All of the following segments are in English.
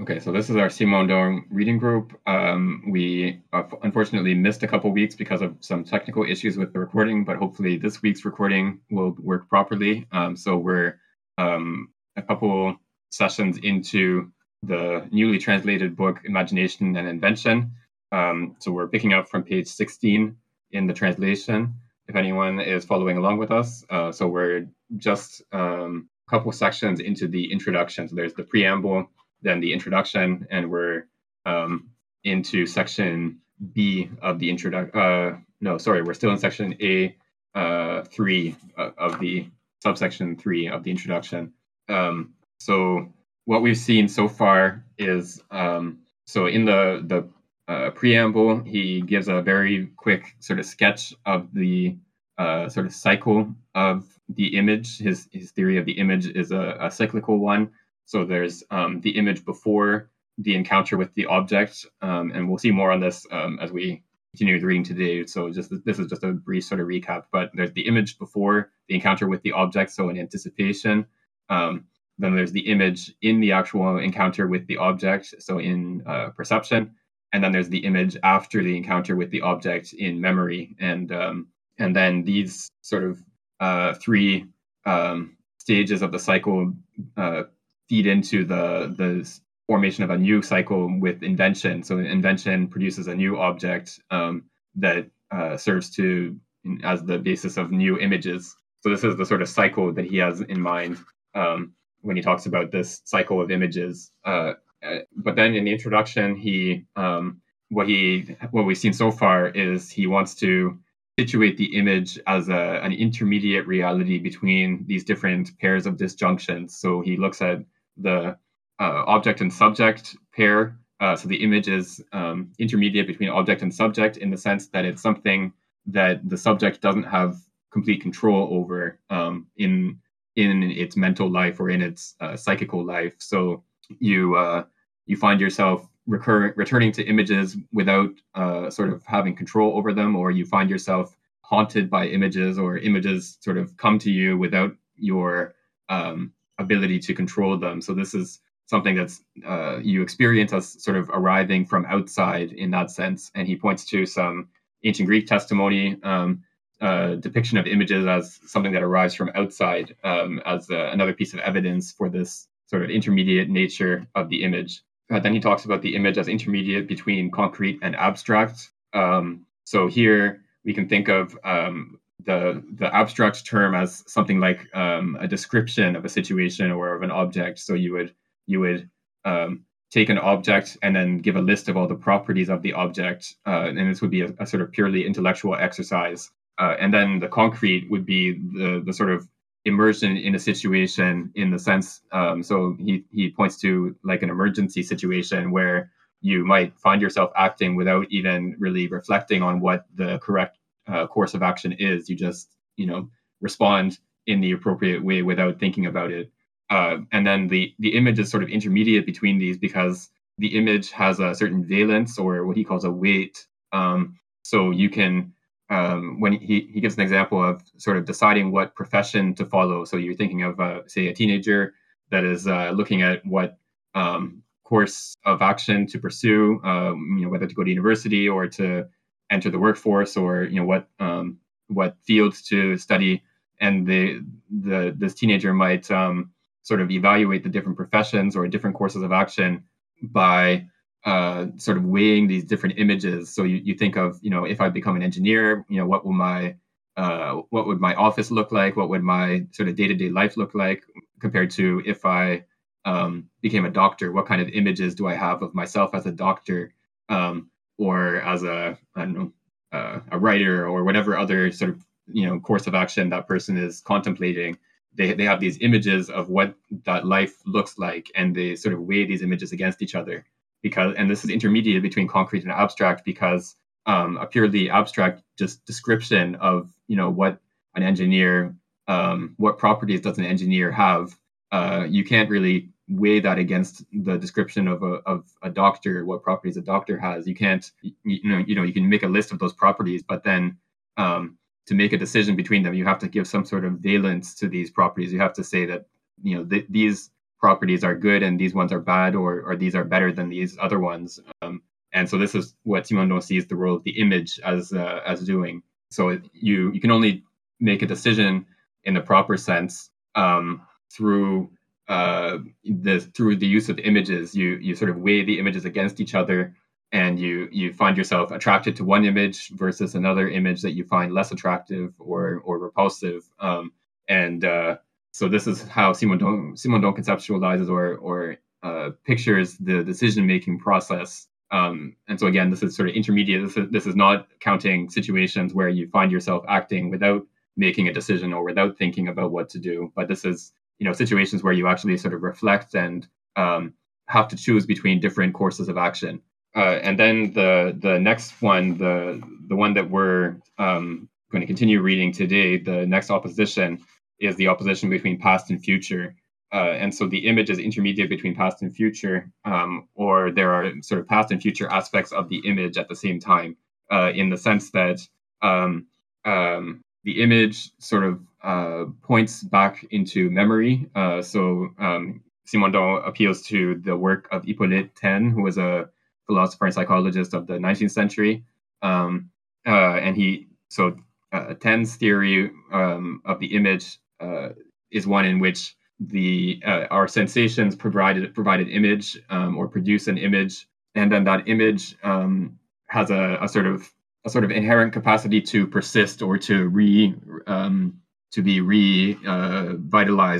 Okay, so this is our Simondon reading group. Um, we uh, unfortunately missed a couple weeks because of some technical issues with the recording, but hopefully this week's recording will work properly. Um, so we're um, a couple sessions into the newly translated book Imagination and Invention. Um, so we're picking up from page 16 in the translation. If anyone is following along with us, uh, so we're just um, a couple sections into the introduction. So there's the preamble then the introduction, and we're um, into section B of the introduction. Uh, no, sorry, we're still in section A uh, three uh, of the subsection three of the introduction. Um, so what we've seen so far is um, so in the the uh, preamble, he gives a very quick sort of sketch of the uh, sort of cycle of the image. His his theory of the image is a, a cyclical one. So there's um, the image before the encounter with the object, um, and we'll see more on this um, as we continue with reading today. So just this is just a brief sort of recap. But there's the image before the encounter with the object, so in anticipation. Um, then there's the image in the actual encounter with the object, so in uh, perception. And then there's the image after the encounter with the object in memory. And um, and then these sort of uh, three um, stages of the cycle uh, feed into the the formation of a new cycle with invention. So invention produces a new object um, that uh, serves to as the basis of new images. So this is the sort of cycle that he has in mind um, when he talks about this cycle of images. Uh, uh but then in the introduction, he um, what he what we've seen so far is he wants to situate the image as a, an intermediate reality between these different pairs of disjunctions. So he looks at the uh, object and subject pair. Uh, so the image is um, intermediate between object and subject in the sense that it's something that the subject doesn't have complete control over um, in in its mental life or in its uh, psychical life. So you uh, you find yourself recur- returning to images without uh, sort of having control over them, or you find yourself haunted by images, or images sort of come to you without your um, ability to control them. So this is something that's uh, you experience as sort of arriving from outside in that sense. And he points to some ancient Greek testimony um, uh, depiction of images as something that arrives from outside um, as uh, another piece of evidence for this sort of intermediate nature of the image. Uh, then he talks about the image as intermediate between concrete and abstract. Um, so here we can think of um, the the abstract term as something like um, a description of a situation or of an object. So you would you would um, take an object and then give a list of all the properties of the object, uh, and this would be a, a, sort of purely intellectual exercise. Uh, and then the concrete would be the the sort of immersion in a situation in the sense. Um, so he he points to like an emergency situation where you might find yourself acting without even really reflecting on what the correct uh, course of action is. You just, you know, respond in the appropriate way without thinking about it. Uh, and then the the image is sort of intermediate between these because the image has a certain valence or what he calls a weight. Um, so you can um, when he, he gives an example of sort of deciding what profession to follow. So you're thinking of, uh, say, a teenager that is uh, looking at what um, course of action to pursue, um, you know, whether to go to university or to enter the workforce or you know what um, what fields to study. And the the this teenager might um, sort of evaluate the different professions or different courses of action by uh, sort of weighing these different images. So you, you think of you know if i become an engineer you know what will my uh, what would my office look like? What would my sort of day-to-day life look like compared to if i um, became a doctor? What kind of images do i have of myself as a doctor? Um, or as a I don't know uh, a writer or whatever other sort of you know course of action that person is contemplating. They they have these images of what that life looks like, and they sort of weigh these images against each other. Because and this is intermediate between concrete and abstract because um, a purely abstract just description of you know what an engineer um, what properties does an engineer have uh, you can't really weigh that against the description of a, of a doctor, what properties a doctor has. You can't, you, know, you know, you can make a list of those properties, but then um, to make a decision between them, you have to give some sort of valence to these properties. You have to say that, you know, th- these properties are good and these ones are bad, or or these are better than these other ones. Um, and so this is what Simondon sees the role of the image as uh, as doing. So you you can only make a decision in the proper sense um, through uh, the through the use of images. You you sort of weigh the images against each other, and you you find yourself attracted to one image versus another image that you find less attractive or or repulsive. Um, and uh, so this is how Simondon Simondon conceptualizes or or uh, pictures the decision making process. Um, and so again, this is sort of intermediate. This is, this is not counting situations where you find yourself acting without making a decision or without thinking about what to do. But this is you know situations where you actually sort of reflect and um, have to choose between different courses of action. Uh, and then the the next one, the the one that we're um, going to continue reading today, the next opposition is the opposition between past and future. Uh, and so the image is intermediate between past and future, um, or there are sort of past and future aspects of the image at the same time, uh, in the sense that um, um, the image sort of uh, points back into memory. Uh, so um, Simondon appeals to the work of Hippolyte Taine, who was a philosopher and psychologist of the 19th century, um, uh, and he so uh, Taine's theory um, of the image uh, is one in which the uh, our sensations provided provided image um, or produce an image, and then that image um, has a, a, sort of a sort of inherent capacity to persist or to re um, to be re uh,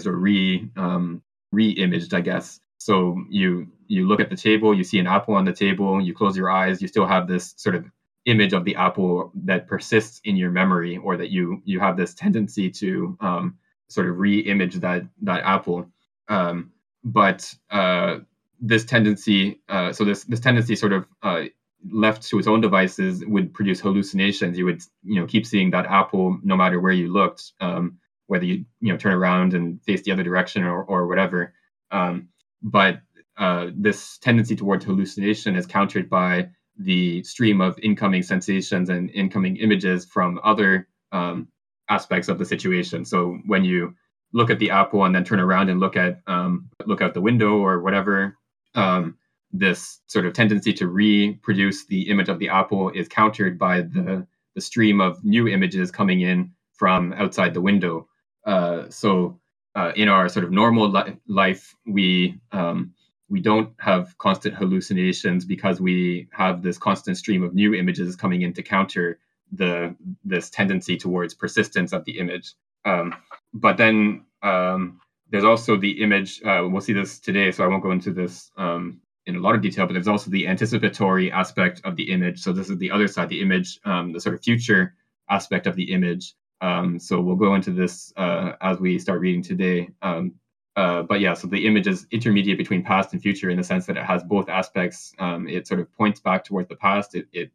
or re um, re imaged, I guess. So you you look at the table, you see an apple on the table, you close your eyes, you still have this sort of image of the apple that persists in your memory, or that you you have this tendency to um, sort of re-image that that apple. Um, but uh, this tendency, uh, so this this tendency, sort of uh, left to its own devices, would produce hallucinations. You would you know keep seeing that apple no matter where you looked, um, whether you you know turn around and face the other direction or or whatever. Um, but uh, this tendency towards hallucination is countered by the stream of incoming sensations and incoming images from other um, aspects of the situation. So when you look at the apple and then turn around and look at um, look out the window or whatever, um, this sort of tendency to reproduce the image of the apple is countered by the the stream of new images coming in from outside the window. Uh, so uh, in our sort of normal li- life, we um, we don't have constant hallucinations because we have this constant stream of new images coming in to counter the this tendency towards persistence of the image. Um, but then um, there's also the image. Uh, we'll see this today, so I won't go into this um, in a lot of detail. But there's also the anticipatory aspect of the image. So this is the other side, the image, um, the sort of future aspect of the image. Um, so we'll go into this uh, as we start reading today. Um, uh, but yeah, so the image is intermediate between past and future in the sense that it has both aspects. it sort of points back towards the past. It, it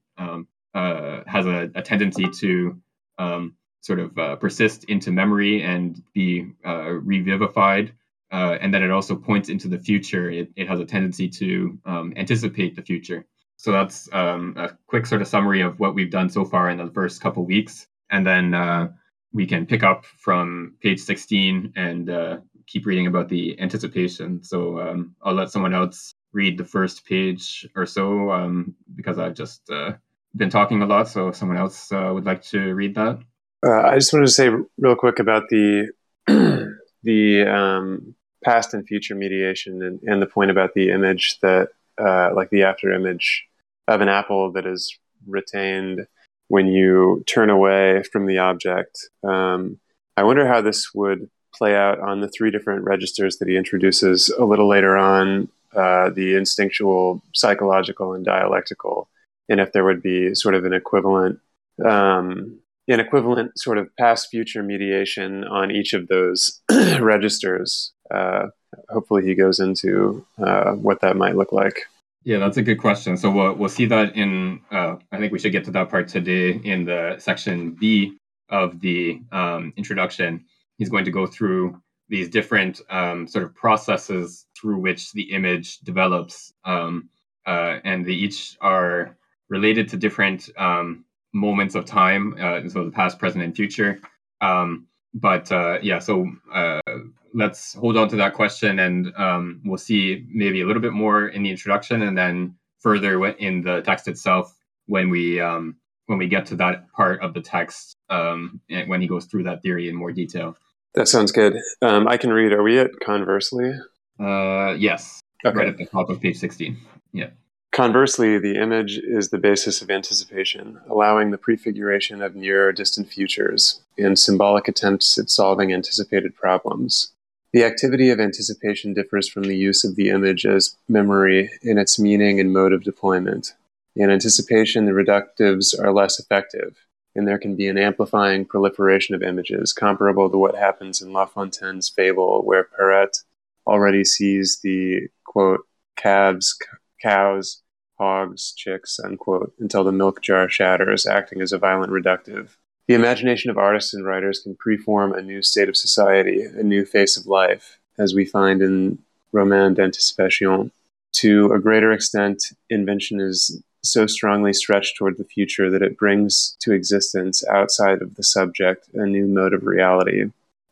uh, has a, a, tendency to um, sort of uh, persist into memory and be uh, revivified. Uh, and that it also points into the future. It, it has a tendency to um, anticipate the future. So that's um, a quick sort of summary of what we've done so far in the first couple weeks. And then uh, we can pick up from page 16 and uh, keep reading about the anticipation. So um, I'll let someone else read the first page or so um, because I've just uh, been talking a lot, so if someone else uh, would like to read that. Uh, I just wanted to say real quick about the the um, past and future mediation and, and, the point about the image that, uh, like the after image of an apple that is retained when you turn away from the object. Um, I wonder how this would play out on the three different registers that he introduces a little later on uh, the instinctual, psychological, and dialectical and if there would be sort of an equivalent um, an equivalent sort of past future mediation on each of those registers. Uh, hopefully, he goes into uh, what that might look like. Yeah, that's a good question. So we'll we'll see that in. Uh, I think we should get to that part today in the section B of the um, introduction. He's going to go through these different um, sort of processes through which the image develops, um, uh, and they each are related to different um, moments of time, uh, so the past, present, and future. Um, but uh, yeah, so let's hold on to that question, and um, we'll see maybe a little bit more in the introduction, and then further in the text itself when we um, when we get to that part of the text um, when he goes through that theory in more detail. That sounds good. Um, I can read. Are we at conversely? Uh, yes. Okay. Right at the top of page 16. Yeah. Conversely, the image is the basis of anticipation, allowing the prefiguration of near or distant futures and symbolic attempts at solving anticipated problems. The activity of anticipation differs from the use of the image as memory in its meaning and mode of deployment. In anticipation, the reductives are less effective, and there can be an amplifying proliferation of images, comparable to what happens in La Fontaine's fable, where Perrette already sees the quote calves, cows, hogs, chicks, unquote, until the milk jar shatters, acting as a violent reductive. The imagination of artists and writers can preform a new state of society, a new face of life, as we find in Roman d'Anticipation. To a greater extent, invention is so strongly stretched toward the future that it brings to existence outside of the subject a new mode of reality.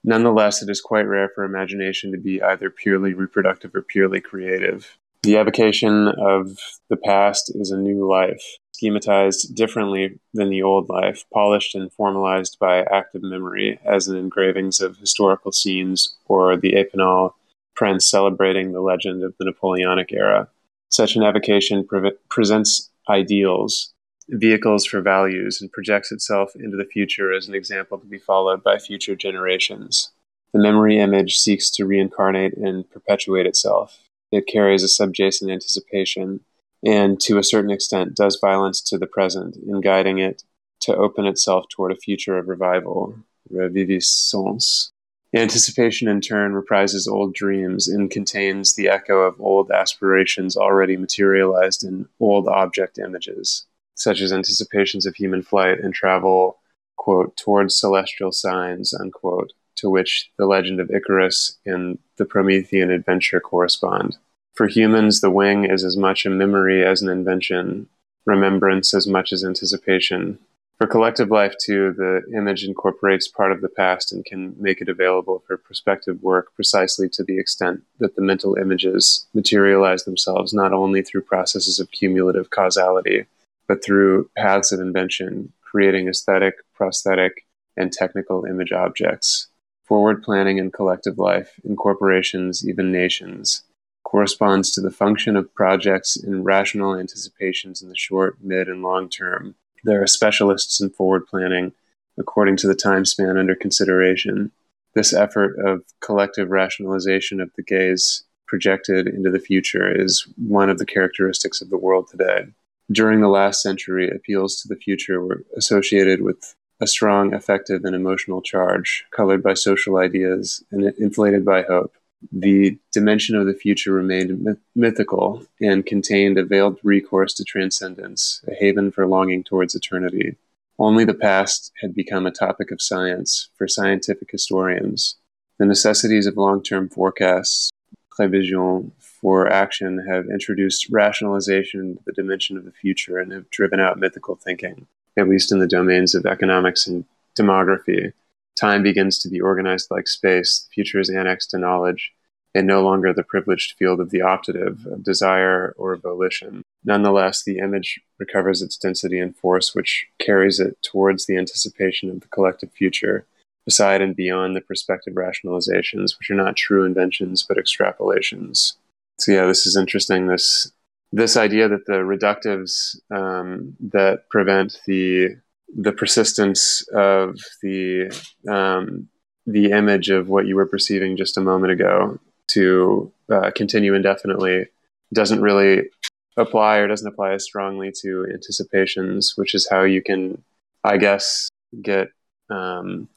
Nonetheless, it is quite rare for imagination to be either purely reproductive or purely creative. The evocation of the past is a new life, schematized differently than the old life, polished and formalized by active memory, as in engravings of historical scenes or the Epinal prints celebrating the legend of the Napoleonic era. Such an evocation pre- presents ideals, vehicles for values, and projects itself into the future as an example to be followed by future generations. The memory image seeks to reincarnate and perpetuate itself it carries a subjacent anticipation and to a certain extent does violence to the present in guiding it to open itself toward a future of revival, reviviscence. Anticipation, in turn, reprises old dreams and contains the echo of old aspirations already materialized in old object images, such as anticipations of human flight and travel, quote, towards celestial signs, unquote, to which the legend of Icarus and the Promethean adventure correspond. For humans, the wing is as much a memory as an invention, remembrance as much as anticipation. For collective life, too, the image incorporates part of the past and can make it available for prospective work precisely to the extent that the mental images materialize themselves not only through processes of cumulative causality, but through paths of invention, creating aesthetic, prosthetic, and technical image objects. Forward planning in collective life, in corporations, even nations, corresponds to the function of projects in rational anticipations in the short, mid, and long term. There are specialists in forward planning according to the time span under consideration. This effort of collective rationalization of the gaze projected into the future is one of the characteristics of the world today. During the last century, appeals to the future were associated with a strong affective and emotional charge, colored by social ideas and inflated by hope the dimension of the future remained myth- mythical and contained a veiled recourse to transcendence, a haven for longing towards eternity. Only the past had become a topic of science for scientific historians. The necessities of long term forecasts, prévision, for action have introduced rationalization into the dimension of the future and have driven out mythical thinking, at least in the domains of economics and demography. Time begins to be organized like space. The future is annexed to knowledge and no longer the privileged field of the optative, of desire or volition. Nonetheless, the image recovers its density and force, which carries it towards the anticipation of the collective future, beside and beyond the prospective rationalizations, which are not true inventions but extrapolations. So, yeah, this is interesting. This this idea that the reductives um, that prevent the the persistence of the um, the image of what you were perceiving just a moment ago to uh, continue indefinitely doesn't really apply or doesn't apply as strongly to anticipations, which is how you can, I guess, get um,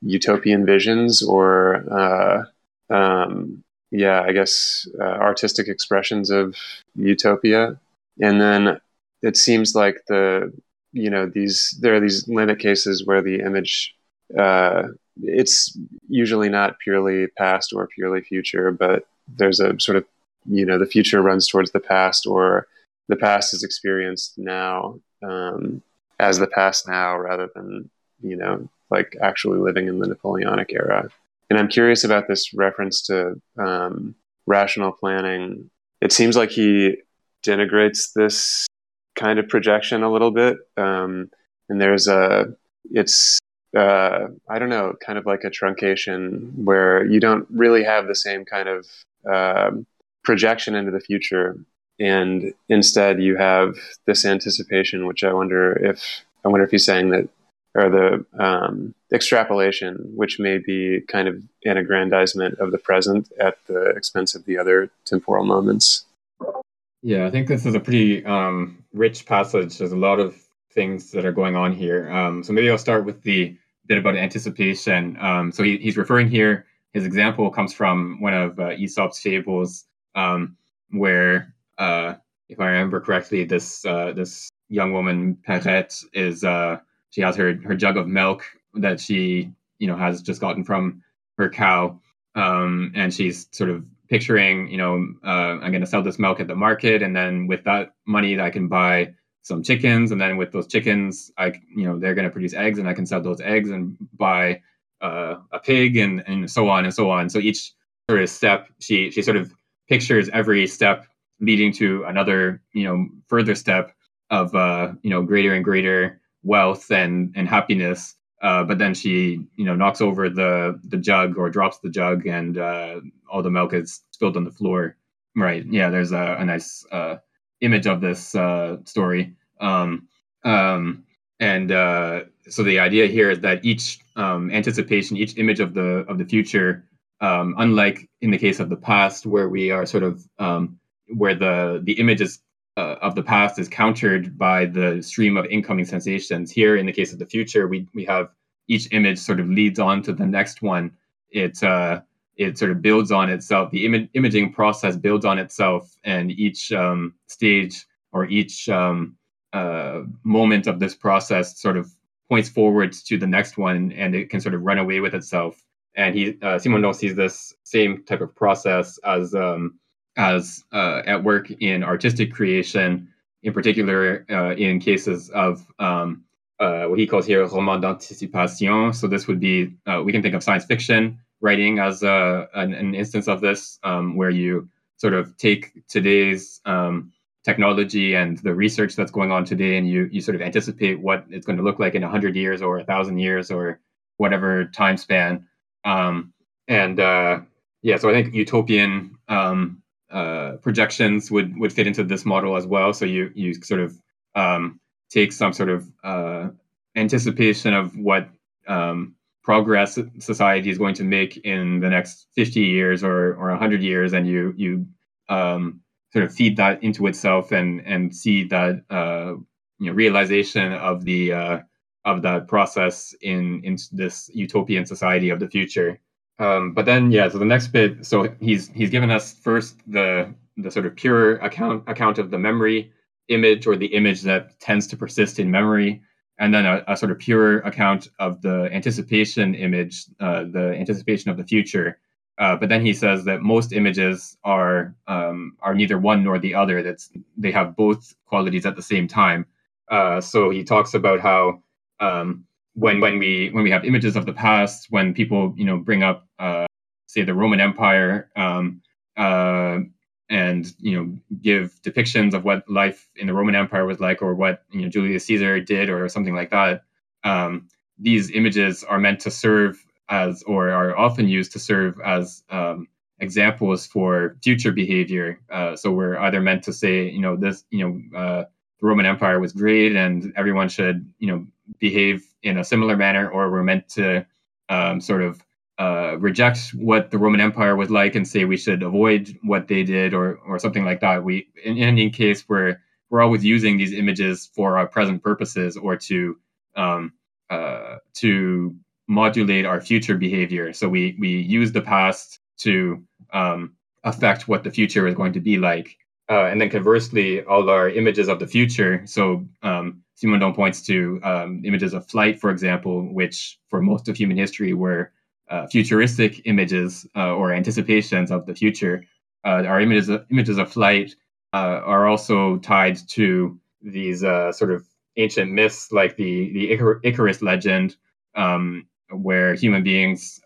utopian visions or, uh, um, yeah, I guess, uh, artistic expressions of utopia. And then it seems like the you know these there are these limit cases where the image uh, it's usually not purely past or purely future, but there's a sort of you know the future runs towards the past or the past is experienced now um, as the past now rather than you know like actually living in the Napoleonic era. And I'm curious about this reference to um, rational planning. It seems like he denigrates this kind of projection a little bit, um, and there's a it's uh, I don't know, kind of like a truncation where you don't really have the same kind of uh, projection into the future, and instead you have this anticipation, which I wonder if I wonder if he's saying that, or the um, extrapolation, which may be kind of an aggrandizement of the present at the expense of the other temporal moments. Yeah, I think this is a pretty um, rich passage. There's a lot of things that are going on here. Um, so maybe I'll start with the bit about anticipation. Um, so he, he's referring here. His example comes from one of uh, Aesop's fables, um, where, uh, if I remember correctly, this uh, this young woman Perrette is uh, she has her her jug of milk that she you know has just gotten from her cow, um, and she's sort of picturing you know uh, I'm going to sell this milk at the market, and then with that money I can buy some chickens, and then with those chickens, I you know they're going to produce eggs, and I can sell those eggs and buy uh, a pig, and and so on and so on. So each sort of step, she she sort of pictures every step leading to another you know further step of uh, you know greater and greater wealth and and happiness. Uh, but then she you know knocks over the the jug or drops the jug, and uh, all the milk is spilled on the floor. Right? Yeah. There's a, a nice uh, image of this uh, story. Um, um, and uh, so the idea here is that each um, anticipation, each image of the of the future, um, unlike in the case of the past, where we are sort of um, where the the images uh, of the past is countered by the stream of incoming sensations. Here, in the case of the future, we we have each image sort of leads on to the next one. It uh, it sort of builds on itself. The Im- imaging process builds on itself, and each um, stage or each um, uh, moment of this process sort of points forward to the next one, and it can sort of run away with itself. And he uh, Simondon sees this same type of process as um, as uh, at work in artistic creation, in particular uh, in cases of um, uh, what he calls here roman d'anticipation. So this would be uh, we can think of science fiction writing as a, an, an instance of this, um, where you sort of take today's um, technology and the research that's going on today, and you you sort of anticipate what it's going to look like in hundred years or a thousand years or whatever time span. Um, and uh, yeah, so I think utopian um, uh, projections would would fit into this model as well. So you you sort of um, take some sort of uh, anticipation of what um, progress society is going to make in the next 50 years or, or 100 years and you you um, sort of feed that into itself and and see that uh, you know realization of the uh, of that process in in this utopian society of the future um, but then yeah so the next bit so he's he's given us first the the sort of pure account account of the memory image or the image that tends to persist in memory and then a, a, sort of pure account of the anticipation image, uh, the anticipation of the future. Uh, but then he says that most images are um, are neither one nor the other. That's they have both qualities at the same time. Uh, so he talks about how um, when when we when we have images of the past, when people you know bring up uh, say the Roman Empire, um, uh, and you know give depictions of what life in the Roman Empire was like, or what you know Julius Caesar did, or something like that. Um, these images are meant to serve as, or are often used to serve as um, examples for future behavior. Uh, so we're either meant to say, you know, this, you know, uh, the Roman Empire was great, and everyone should, you know, behave in a similar manner, or we're meant to um, sort of uh, reject what the Roman Empire was like and say we should avoid what they did or or something like that. We in, any case we're we're always using these images for our present purposes or to um, uh, to modulate our future behavior. So we we use the past to um, affect what the future is going to be like. Uh, and then conversely, all our images of the future. So um, Simondon points to um, images of flight, for example, which for most of human history were uh, futuristic images uh, or anticipations of the future. Uh, our images of, images of flight uh, are also tied to these uh, sort of ancient myths, like the the Icar- Icarus legend, um, where human beings,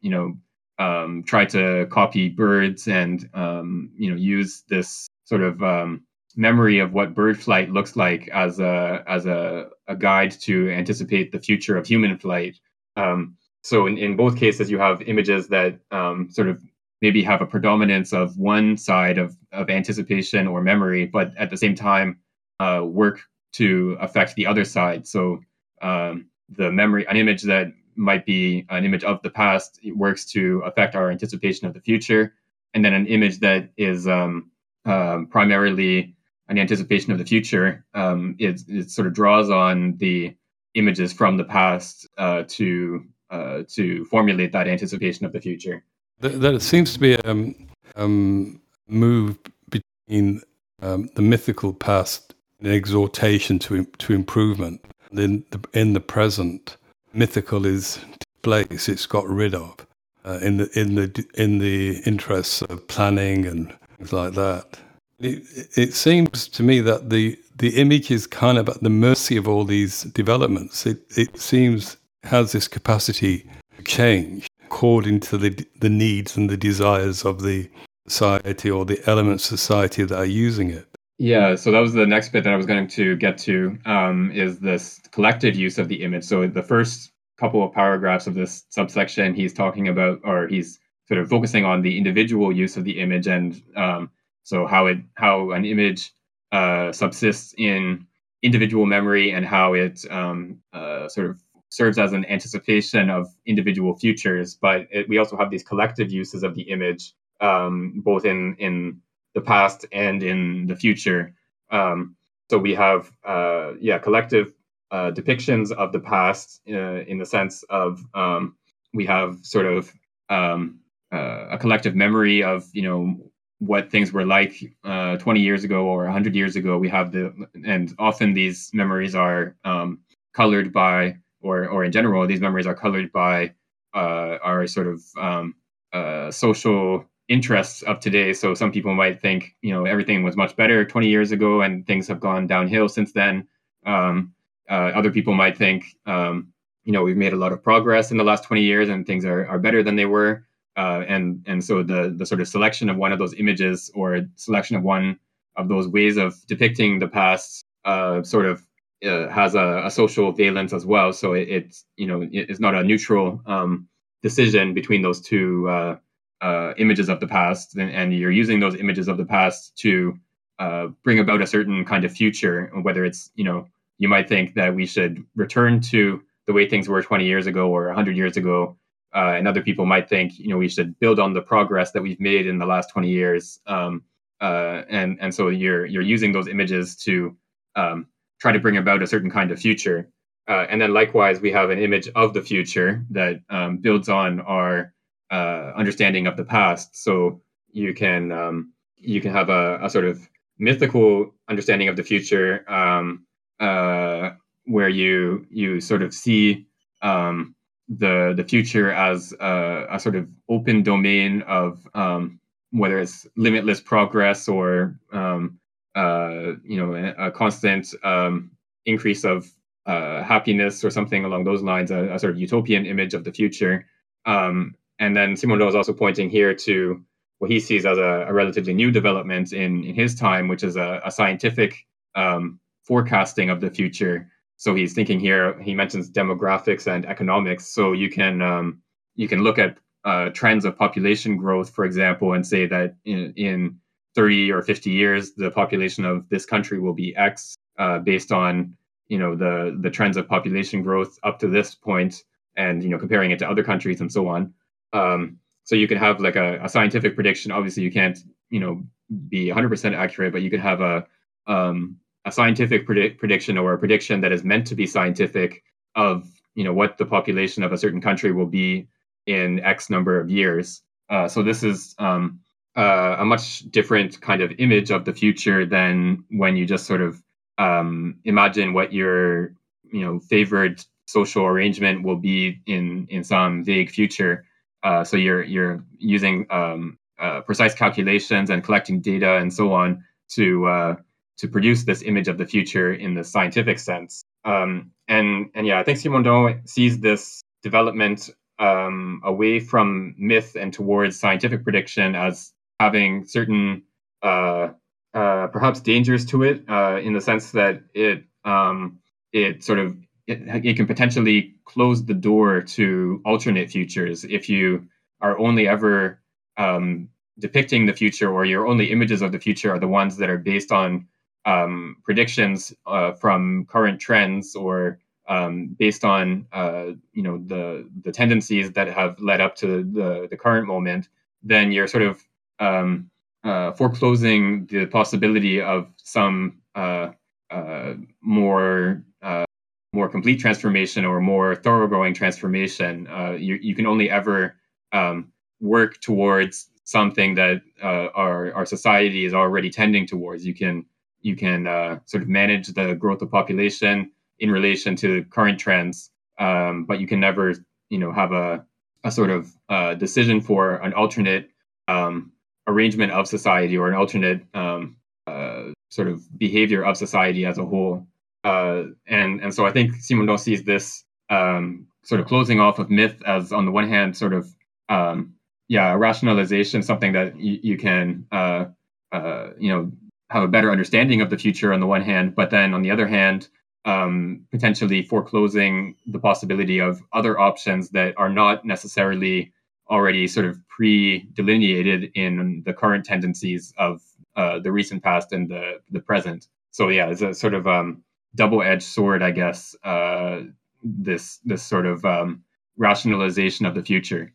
you know, um, try to copy birds and um, you know use this sort of um, memory of what bird flight looks like as a as a, a guide to anticipate the future of human flight. Um, so in, in both cases, you have images that um, sort of maybe have a predominance of one side of, of anticipation or memory, but at the same time uh, work to affect the other side. So um, the memory, an image that might be an image of the past, works to affect our anticipation of the future, and then an image that is um, um, primarily an anticipation of the future. Um, it, it sort of draws on the images from the past uh, to uh, to formulate that anticipation of the future. There, seems to be a um, um, move between um, the mythical past and exhortation to to improvement. In the, in the present, mythical is displaced; it's got rid of uh, in the in the in the interests of planning and things like that. It, it seems to me that the the image is kind of at the mercy of all these developments. It it seems has this capacity to change according to the the needs and the desires of the society or the elements of society that are using it. Yeah, so that was the next bit that I was going to get to um, is this collective use of the image. So the first couple of paragraphs of this subsection, he's talking about, or he's sort of focusing on the individual use of the image and um, so how it how an image uh, subsists in individual memory and how it um, uh, sort of serves as an anticipation of individual futures. But it, we also have these collective uses of the image, um, both in in the past and in the future. Um, so we have uh, yeah collective uh, depictions of the past uh, in the sense of um, we have sort of um, uh, a collective memory of you know what things were like uh, 20 years ago or 100 years ago. We have the, and often these memories are um, colored by, or, or in general, these memories are colored by uh, our sort of um, uh, social interests of today. So some people might think, you know, everything was much better 20 years ago and things have gone downhill since then. Um, uh, other people might think, um, you know, we've made a lot of progress in the last 20 years and things are, are better than they were uh, and and so the the sort of selection of one of those images or selection of one of those ways of depicting the past uh, sort of uh, has a, a, social valence as well. So it, it's you know it's not a neutral um, decision between those two uh, uh, images of the past, and, and, you're using those images of the past to uh, bring about a certain kind of future. Whether it's you know you might think that we should return to the way things were 20 years ago or 100 years ago uh, and other people might think you know we should build on the progress that we've made in the last 20 years um, uh, and and so you're you're using those images to um, try to bring about a certain kind of future. Uh, and then likewise we have an image of the future that um, builds on our uh, understanding of the past. So you can um, you can have a, a, sort of mythical understanding of the future um, uh, where you you sort of see um, the the future as a, a sort of open domain of um, whether it's limitless progress or um, uh, you know a, a constant um, increase of uh, happiness or something along those lines, a, a, sort of utopian image of the future. Um, and then Simondon is also pointing here to what he sees as a, a relatively new development in, in his time, which is a, scientific um, forecasting of the future so he's thinking here. He mentions demographics and economics. So you can um, you can look at uh, trends of population growth, for example, and say that in, in 30 or 50 years, the population of this country will be X uh, based on you know the the trends of population growth up to this point, and you know comparing it to other countries and so on. Um, so you could have like a, a, scientific prediction. Obviously, you can't you know be 100% accurate, but you could have a um, a scientific predict, prediction or a prediction that is meant to be scientific of you know what the population of a certain country will be in X number of years. Uh, so this is um, uh, a much different kind of image of the future than when you just sort of um, imagine what your you know favored social arrangement will be in in some vague future. Uh, so you're you're using um, uh, precise calculations and collecting data and so on to uh, to produce this image of the future in the scientific sense. Um, and and yeah, I think Simondon sees this development um, away from myth and towards scientific prediction as having certain uh, uh, perhaps dangers to it uh, in the sense that it um, it sort of it, it, can potentially close the door to alternate futures if you are only ever um, depicting the future or your only images of the future are the ones that are based on um, predictions uh, from current trends or um, based on uh, you know the the tendencies that have led up to the the current moment, then you're sort of um, uh, foreclosing the possibility of some uh, uh, more uh, more complete transformation or more thoroughgoing transformation. you you can only ever um, work towards something that our our society is already tending towards. You can you can sort of manage the growth of population in relation to current trends, um, but you can never, you know, have a, a sort of uh, decision for an alternate um, arrangement of society or an alternate um, uh, sort of behavior of society as a whole. Uh, and and so I think Simondon sees this um, sort of closing off of myth as, on the one hand, sort of um, yeah, rationalization, something that you can uh, uh, you know have a better understanding of the future on the one hand, but then on the other hand, um, potentially foreclosing the possibility of other options that are not necessarily already sort of pre-delineated in the current tendencies of uh, the recent past and the the present. So yeah, it's a sort of um, double-edged sword, I guess. Uh, this this sort of um, rationalization of the future.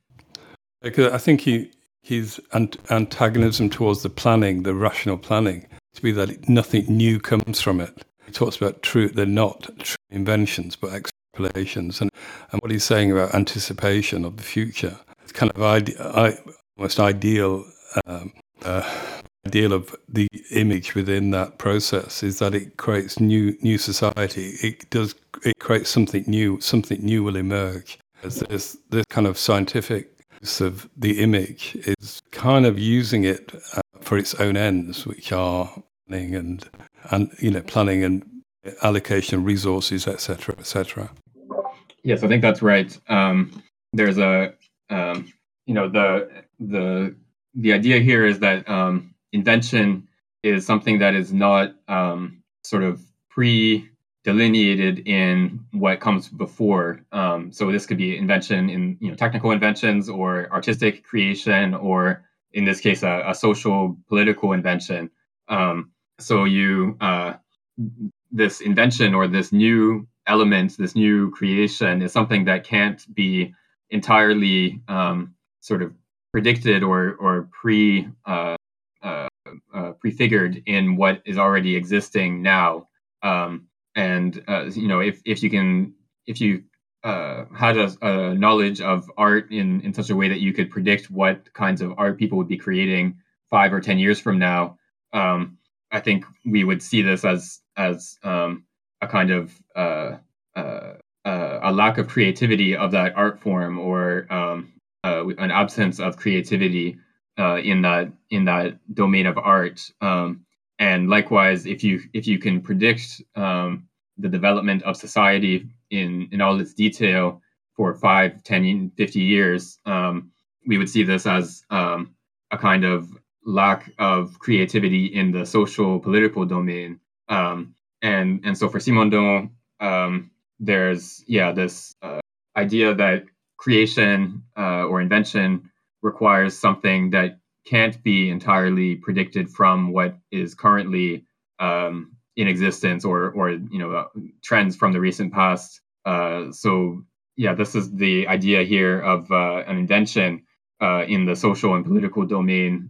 I think he his antagonism towards the planning, the rational planning, to be that nothing new comes from it. He talks about true, they're not true inventions, but extrapolations. And, and what he's saying about anticipation of the future, it's kind of ide- I, almost ideal, um, uh, ideal of the image within that process is that it creates new, new society. It does, it creates something new, something new will emerge. As this, this kind of scientific use of the image is kind of using it for its own ends, which are planning and and you know planning and allocation resources, etc., etc. Yes, I think that's right. Um, there's a um, you know the the the idea here is that um, invention is something that is not um, sort of pre delineated in what comes before. Um, so this could be invention in you know technical inventions or artistic creation or in this case a, a social political invention. Um, so you uh, this invention or this new element, this new creation, is something that can't be entirely um, sort of predicted or or pre uh, uh, uh, prefigured in what is already existing now. Um, and uh, you know, if if you can, if you uh, had a, a, knowledge of art in in such a way that you could predict what kinds of art people would be creating five or ten years from now, um, I think we would see this as as um, a kind of uh, uh, uh, a lack of creativity of that art form or um, uh, an absence of creativity uh, in that in that domain of art. Um, and likewise, if you if you can predict um, the development of society in in all its detail for 5, 10, 50 years, um, we would see this as um, a kind of lack of creativity in the social political domain. Um, and and so for Simondon, um, there's yeah this uh, idea that creation uh, or invention requires something that can't be entirely predicted from what is currently um, in existence or or you know uh, trends from the recent past. Uh, so yeah, this is the idea here of uh, an invention uh, in the social and political domain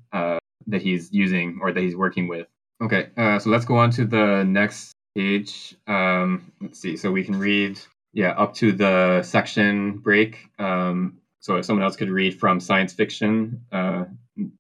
that he's using or that he's working with. Okay, uh, so let's go on to the next page. Um, let's see. So we can read, yeah, up to the section break. Um, so if someone else could read from science fiction uh,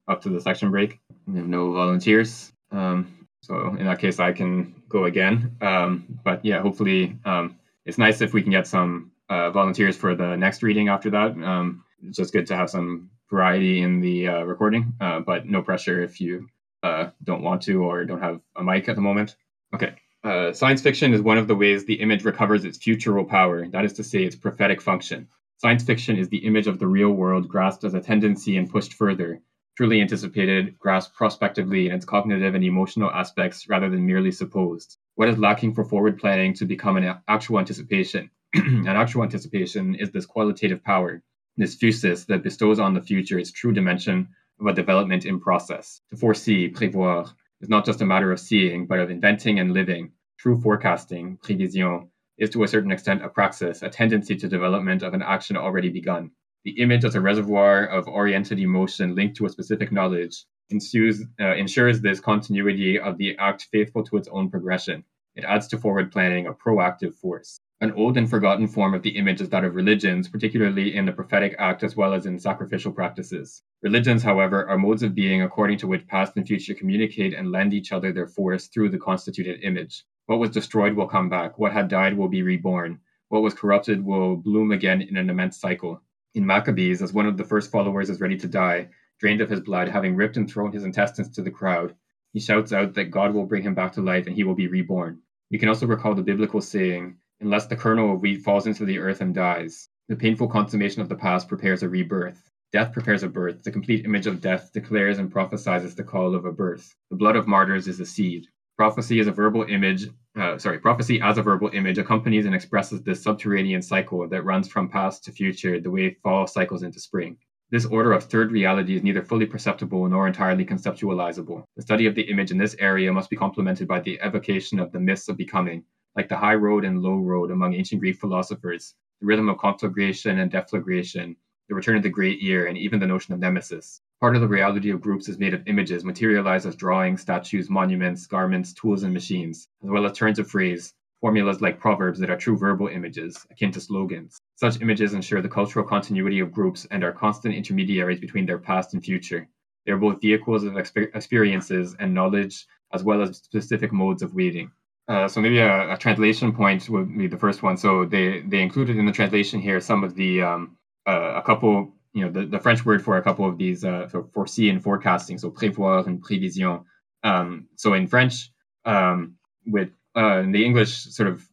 up to the section break, we have no volunteers. Um, so in that case, I can go again. Um, but yeah, hopefully um, it's nice if we can get some uh, volunteers for the next reading after that. Um, it's just good to have some variety in the uh, recording, uh, but no pressure if you uh, don't want to or don't have a mic at the moment. Okay. Uh, science fiction is one of the ways the image recovers its futural power, that is to say, its prophetic function. Science fiction is the image of the real world grasped as a tendency and pushed further, truly anticipated, grasped prospectively in its cognitive and emotional aspects rather than merely supposed. What is lacking for forward planning to become an actual anticipation? an actual anticipation is this qualitative power, this physis that bestows on the future its true dimension of a development in process. To foresee, prévoir, is not just a matter of seeing, but of inventing and living. True forecasting, prévision, is to a certain extent a praxis, a tendency to development of an action already begun. The image as a reservoir of oriented emotion linked to a specific knowledge ensues, uh, ensures this continuity of the act faithful to its own progression. It adds to forward planning a proactive force. An old and forgotten form of the image is that of religions, particularly in the prophetic act as well as in sacrificial practices. Religions, however, are modes of being according to which past and future communicate and lend each other their force through the constituted image. What was destroyed will come back. What had died will be reborn. What was corrupted will bloom again in an immense cycle. In Maccabees, as one of the first followers is ready to die, drained of his blood, having ripped and thrown his intestines to the crowd, he shouts out that God will bring him back to life and he will be reborn. We can also recall the biblical saying, Unless the kernel of wheat falls into the earth and dies, the painful consummation of the past prepares a rebirth. Death prepares a birth. The complete image of death declares and prophesies the call of a birth. The blood of martyrs is a seed. Prophecy is a verbal image, uh, sorry, prophecy as a verbal image accompanies and expresses this subterranean cycle that runs from past to future the way fall cycles into spring. This order of third reality is neither fully perceptible nor entirely conceptualizable. The study of the image in this area must be complemented by the evocation of the myths of becoming, like the high road and low road among ancient Greek philosophers, the rhythm of conflagration and deflagration, the return of the great year, and even the notion of nemesis. Part of the reality of groups is made of images materialized as drawings, statues, monuments, garments, tools, and machines, as well as turns of phrase, formulas like proverbs that are true verbal images, akin to slogans. Such images ensure the cultural continuity of groups and are constant intermediaries between their past and future. They are both vehicles of exper- experiences and knowledge, as well as specific modes of waiting. Uh, so maybe a, a, translation point would be the first one. So they they included in the translation here some of the um, uh, a couple you know, the, the French word for a couple of these uh, for foresee and forecasting, so prévoir and prévision. Um, so in French, um, with uh, the English sort of,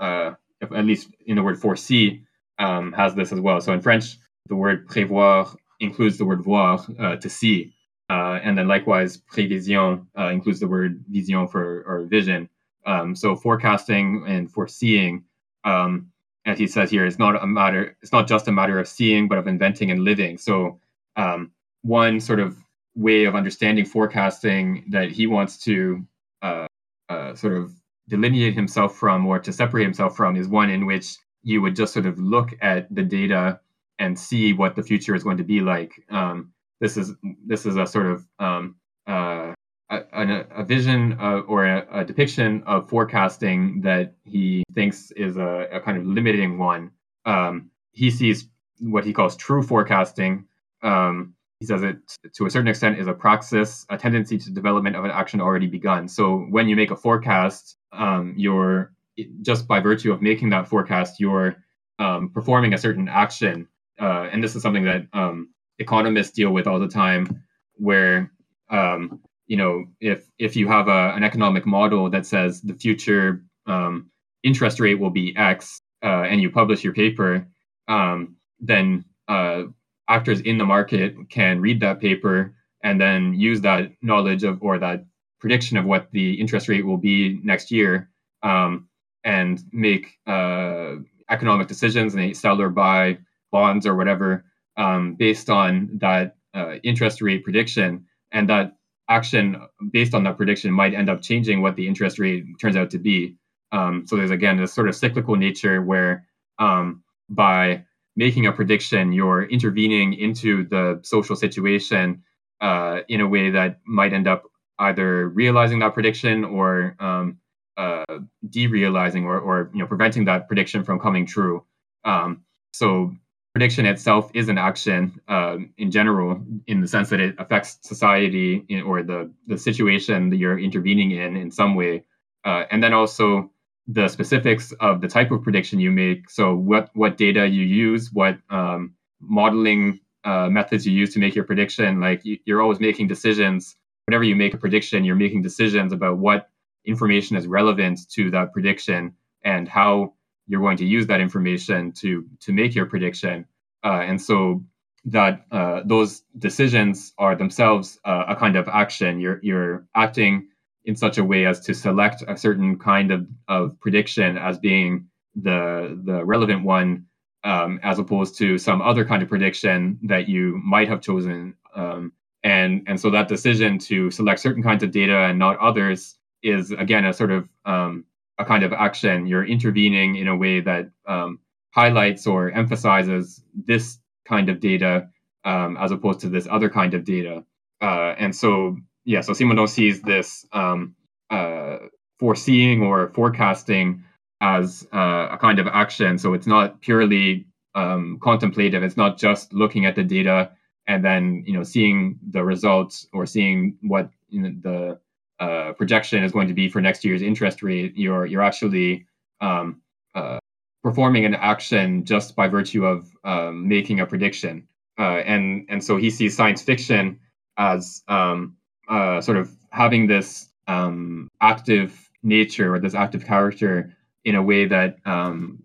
uh, at least in the word foresee, um, has this as well. So in French, the word prévoir includes the word voir, uh, to see. Uh, and then likewise, prévision uh, includes the word vision for or vision. Um, so forecasting and foreseeing um, as he says here, it's not a matter. It's not just a matter of seeing, but of inventing and living. So, um, one sort of way of understanding forecasting that he wants to uh, uh, sort of delineate himself from, or to separate himself from, is one in which you would just sort of look at the data and see what the future is going to be like. Um, this is this is a sort of um, uh, a, a, vision of, or a, a, depiction of forecasting that he thinks is a, a kind of limiting one. Um, he sees what he calls true forecasting. Um, he says it to a certain extent is a praxis, a tendency to development of an action already begun. So when you make a forecast, um, you're just by virtue of making that forecast, you're um, performing a certain action. Uh, and this is something that um, economists deal with all the time, where um, you know, if if you have a, an economic model that says the future um, interest rate will be X, uh, and you publish your paper, um, then uh, actors in the market can read that paper and then use that knowledge of or that prediction of what the interest rate will be next year um, and make uh, economic decisions and they sell or buy bonds or whatever um, based on that uh, interest rate prediction and that action based on that prediction might end up changing what the interest rate turns out to be. Um, so there's again this sort of cyclical nature where um, by making a prediction, you're intervening into the social situation uh, in a way that might end up either realizing that prediction or um, uh, derealizing or, or you know preventing that prediction from coming true. Um, so prediction itself is an action uh, in general, in the sense that it affects society in, or the the situation that you're intervening in in some way, uh, and then also the specifics of the type of prediction you make. So what what data you use, what um, modeling uh, methods you use to make your prediction. Like you're always making decisions. Whenever you make a prediction, you're making decisions about what information is relevant to that prediction and how you're going to use that information to to make your prediction. Uh, and so that uh, those decisions are themselves uh, a kind of action. You're you're acting in such a way as to select a certain kind of, of prediction as being the the relevant one, um, as opposed to some other kind of prediction that you might have chosen. Um, and and so that decision to select certain kinds of data and not others is again a sort of um, a kind of action. You're intervening in a way that um, highlights or emphasizes this kind of data um, as opposed to this other kind of data. Uh, and so, yeah, so Simondon sees this um, uh, foreseeing or forecasting as uh, a kind of action. So it's not purely um, contemplative. It's not just looking at the data and then you know seeing the results or seeing what you know, the uh, projection is going to be for next year's interest rate, you're you're actually um, uh, performing an action just by virtue of um, making a prediction. Uh, and and so he sees science fiction as um, uh, sort of having this um, active nature or this active character in a way that um,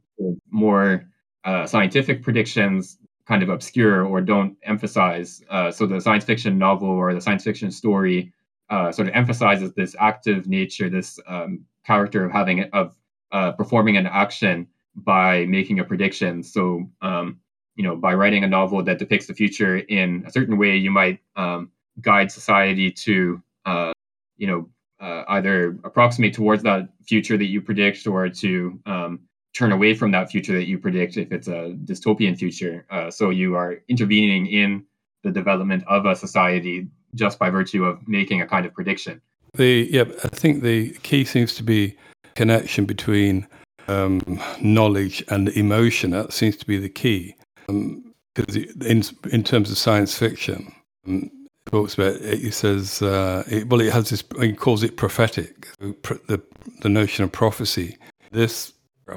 more uh, scientific predictions kind of obscure or don't emphasize. Uh, so the science fiction novel or the science fiction story uh, sort of emphasizes this active nature, this um, character of having of uh, performing an action by making a prediction. So, um, you know, by writing a novel that depicts the future in a certain way, you might um, guide society to, uh, you know, uh, either approximate towards that future that you predict or to um, turn away from that future that you predict if it's a dystopian future. Uh, so you are intervening in the development of a society just by virtue of making a kind of prediction. The yeah, I think the key seems to be connection between um, knowledge and emotion. That seems to be the key. Because um, in in terms of science fiction, um, it talks about it, says uh, it, well, it has this. He calls it prophetic. The the notion of prophecy. This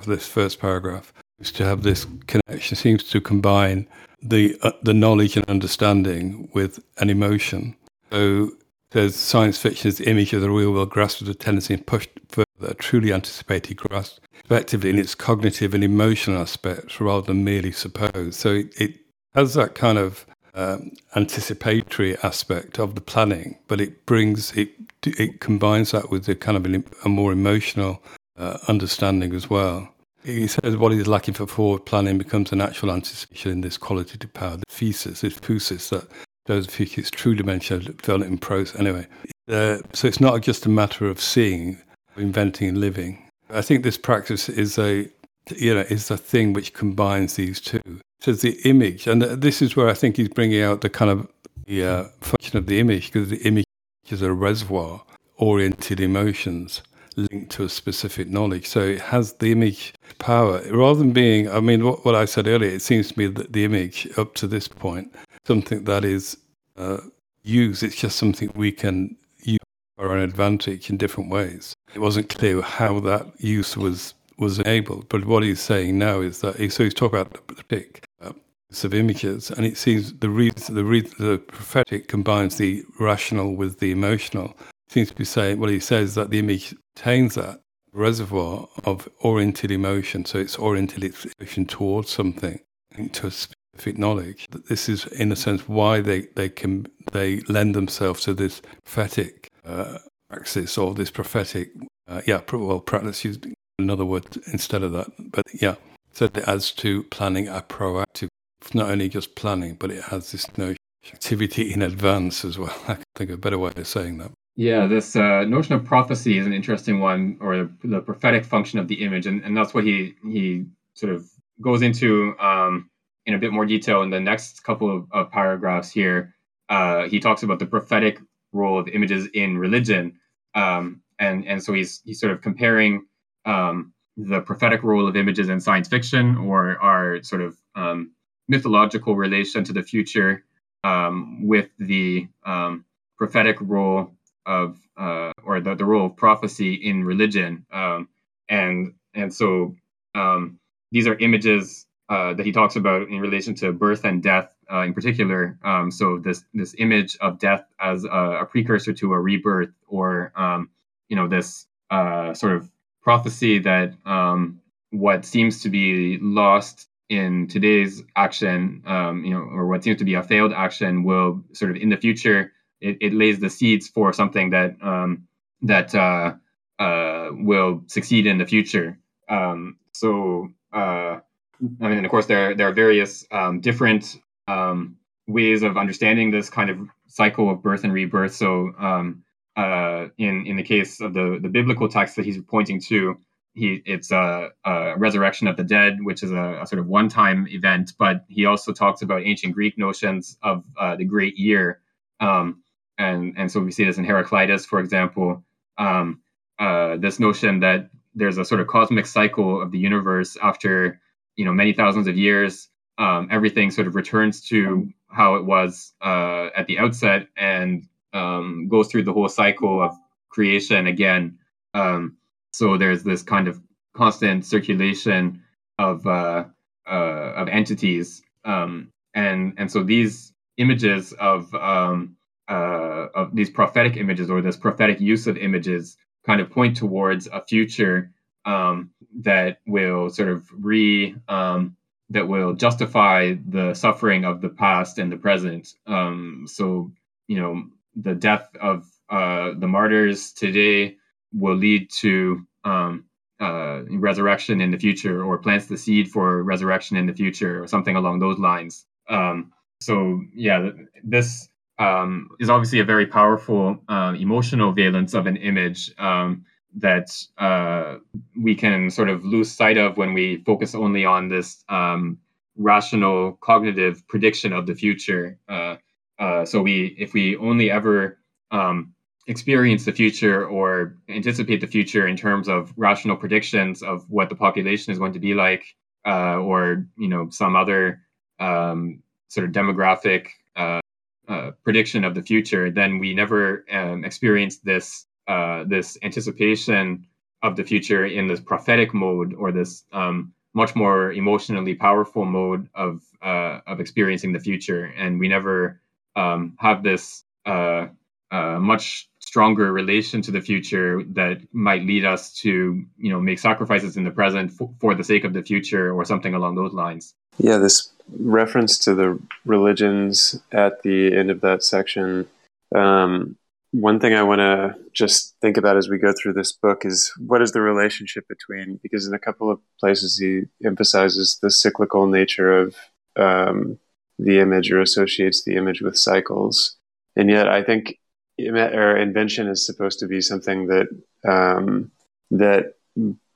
this first paragraph is to have this connection. Seems to combine the uh, the knowledge and understanding with an emotion. So there's science fiction's image of the real world grasped with a tendency and pushed further, a truly anticipated grasp, effectively in its cognitive and emotional aspects rather than merely supposed. So it, it has that kind of um, anticipatory aspect of the planning, but it brings it it combines that with the kind of an, a more emotional uh, understanding as well. He says what is lacking for forward planning becomes an actual anticipation in this qualitative power, the thesis, this phusis that think it's true dementia developed in prose. Anyway, uh, so it's not just a matter of seeing, inventing, and living. I think this practice is a you know is the thing which combines these two. So the image, and this is where I think he's bringing out the kind of the uh, function of the image, because the image is a reservoir oriented emotions linked to a specific knowledge. So it has the image power rather than being. I mean, what, what I said earlier, it seems to me that the image up to this point something that is uh, used. It's just something we can use for our advantage in different ways. It wasn't clear how that use was was enabled, but what he's saying now is that he, so he's talking about the pick uh, of images, and it seems the reason the, the prophetic combines the rational with the emotional. Seems to be saying well, he says that the image contains that reservoir of oriented emotion, so it's oriented its emotion towards something, into a scientific knowledge. This is, in a sense, why they, they can they lend themselves to this prophetic uh, or this prophetic, uh, yeah, well, practice. Use another word instead of that, but yeah. So it adds to planning a proactive, not only just planning, but it has this notion activity in advance as well. I can think of a better way of saying that. Yeah, this uh, notion of prophecy is an interesting one, or the, the prophetic function of the image, and, and that's what he he sort of goes into um, in a bit more detail in the next couple of, of paragraphs here. Uh, he talks about the prophetic role of images in religion, um, and and so he's he's sort of comparing um, the prophetic role of images in science fiction or our sort of um, mythological relation to the future um, with the um, prophetic role of uh, or the, the role of prophecy in religion, um, and and so these are images uh, that he talks about in relation to birth and death uh, in particular. Um, so this this image of death as a, a precursor to a rebirth, or um, you know this uh, sort of prophecy that um, what seems to be lost in today's action, um, you know, or what seems to be a failed action, will sort of in the future it, it lays the seeds for something that um, that uh, uh, will succeed in the future. Um, so, uh, I mean, of course, there there are various um, different um, ways of understanding this kind of cycle of birth and rebirth. So, um, uh, in in the case of the the biblical text that he's pointing to, he it's a, a resurrection of the dead, which is a, a sort of one time event. But he also talks about ancient Greek notions of uh, the great year, um, and and so we see this in Heraclitus, for example. Um, uh, this notion that there's a sort of cosmic cycle of the universe after you know many thousands of years um, everything sort of returns to how it was uh, at the outset and um, goes through the whole cycle of creation again. Um, so there's this kind of constant circulation of uh, uh, of entities, um, and and so these images of um, uh, of these prophetic images or this prophetic use of images kind of point towards a future um, that will sort of re um, that will justify the suffering of the past and the present. Um, so, you know, the death of uh, the martyrs today will lead to um, uh, resurrection in the future, or plants the seed for resurrection in the future, or something along those lines. Um, so, yeah, this um, is obviously a very powerful uh, emotional valence of an image. Um, that uh, we can sort of lose sight of when we focus only on this um, rational cognitive prediction of the future. Uh, uh, so we, if we only ever um, experience the future or anticipate the future in terms of rational predictions of what the population is going to be like, uh, or you know some other um, sort of demographic uh, prediction of the future, then we never um, experience this uh, this anticipation of the future in this prophetic mode or this um, much more emotionally powerful mode of uh, of experiencing the future, and we never um, have this uh, uh, much stronger relation to the future that might lead us to you know make sacrifices in the present for the sake of the future or something along those lines. Yeah, this reference to the religions at the end of that section um, one thing I want to just think about as we go through this book is what is the relationship between, because in a couple of places he emphasizes the cyclical nature of um, the image or associates the image with cycles. And yet I think or invention is supposed to be something that um, that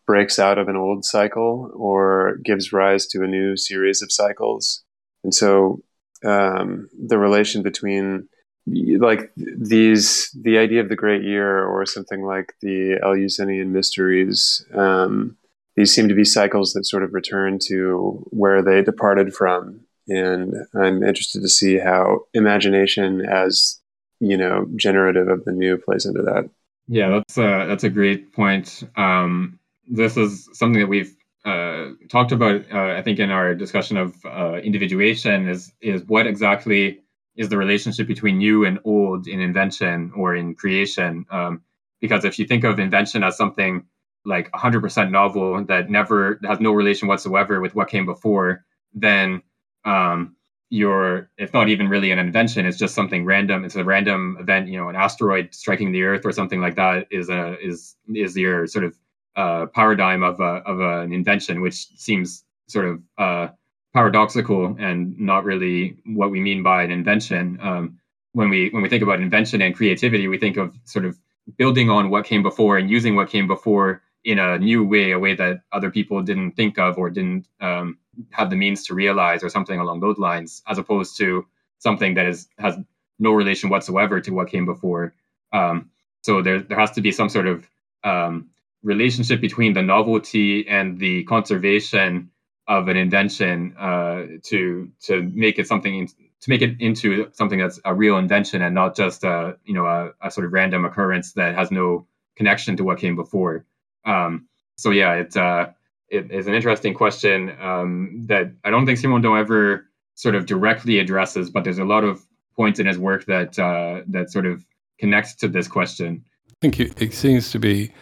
breaks out of an old cycle or gives rise to a new series of cycles. And so um, the relation between like these the idea of the great year or something like the eleusinian mysteries um, these seem to be cycles that sort of return to where they departed from. And i'm interested to see how imagination as you know generative of the new plays into that. Yeah that's a that's a great point. Um, this is something that we've uh, talked about uh, i think in our discussion of uh, individuation is is what exactly is the relationship between new and old in invention or in creation. Um, because if you think of invention as something like 100% novel that never has no relation whatsoever with what came before, then um, you're not even really an invention. It's just something random. It's a random event. You know, an asteroid striking the Earth or something like that is a is is your sort of uh, paradigm of a, of an invention, which seems sort of uh, paradoxical and not really what we mean by an invention. Um, when we when we think about invention and creativity, we think of sort of building on what came before and using what came before in a new way, a way that other people didn't think of or didn't um, have the means to realize, or something along those lines, as opposed to something that is has no relation whatsoever to what came before. Um, so there there has to be some sort of um, relationship between the novelty and the conservation of an invention uh, to to make it something to make it into something that's a real invention and not just a you know a, a sort of random occurrence that has no connection to what came before. Um, so yeah, it's uh, it is an interesting question um, that I don't think Simondon ever sort of directly addresses, but there's a lot of points in his work that uh, that sort of connects to this question. I think it, it seems to be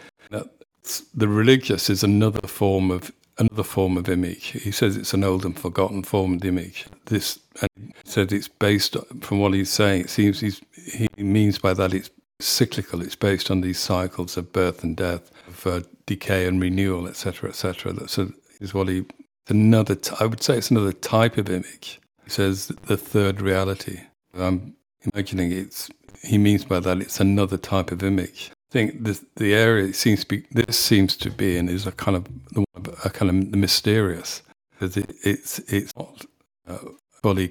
the religious is another form of another form of image. He says it's an old and forgotten form of image. This and said it's based from what he's saying. It seems he means by that it's cyclical. It's based on these cycles of birth and death, of uh, decay and renewal, etc., etc. So is what he another. T- I would say it's another type of image. He says the third reality. I'm imagining it's. He means by that it's another type of image. I think the the area seems to be this seems to be and is a kind of a kind of mysterious because it, it's it's not uh, fully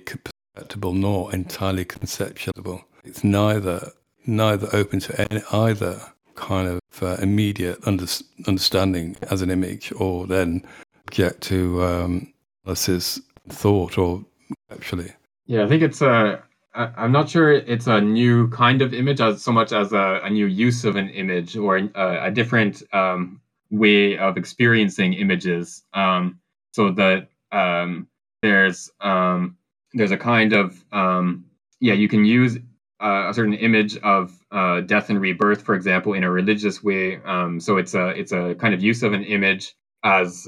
perceptible nor entirely conceptual. It's neither neither open to any, either kind of uh, immediate under, understanding as an image or then get to um, analysis thought or actually. Yeah, I think it's a. I'm not sure it's a new kind of image as so much as a, a new use of an image or a, a different um, way of experiencing images. Um, so that um, there's um, there's a kind of um, yeah you can use uh, a certain image of uh, death and rebirth, for example, in a religious way. Um, so it's a it's a kind of use of an image as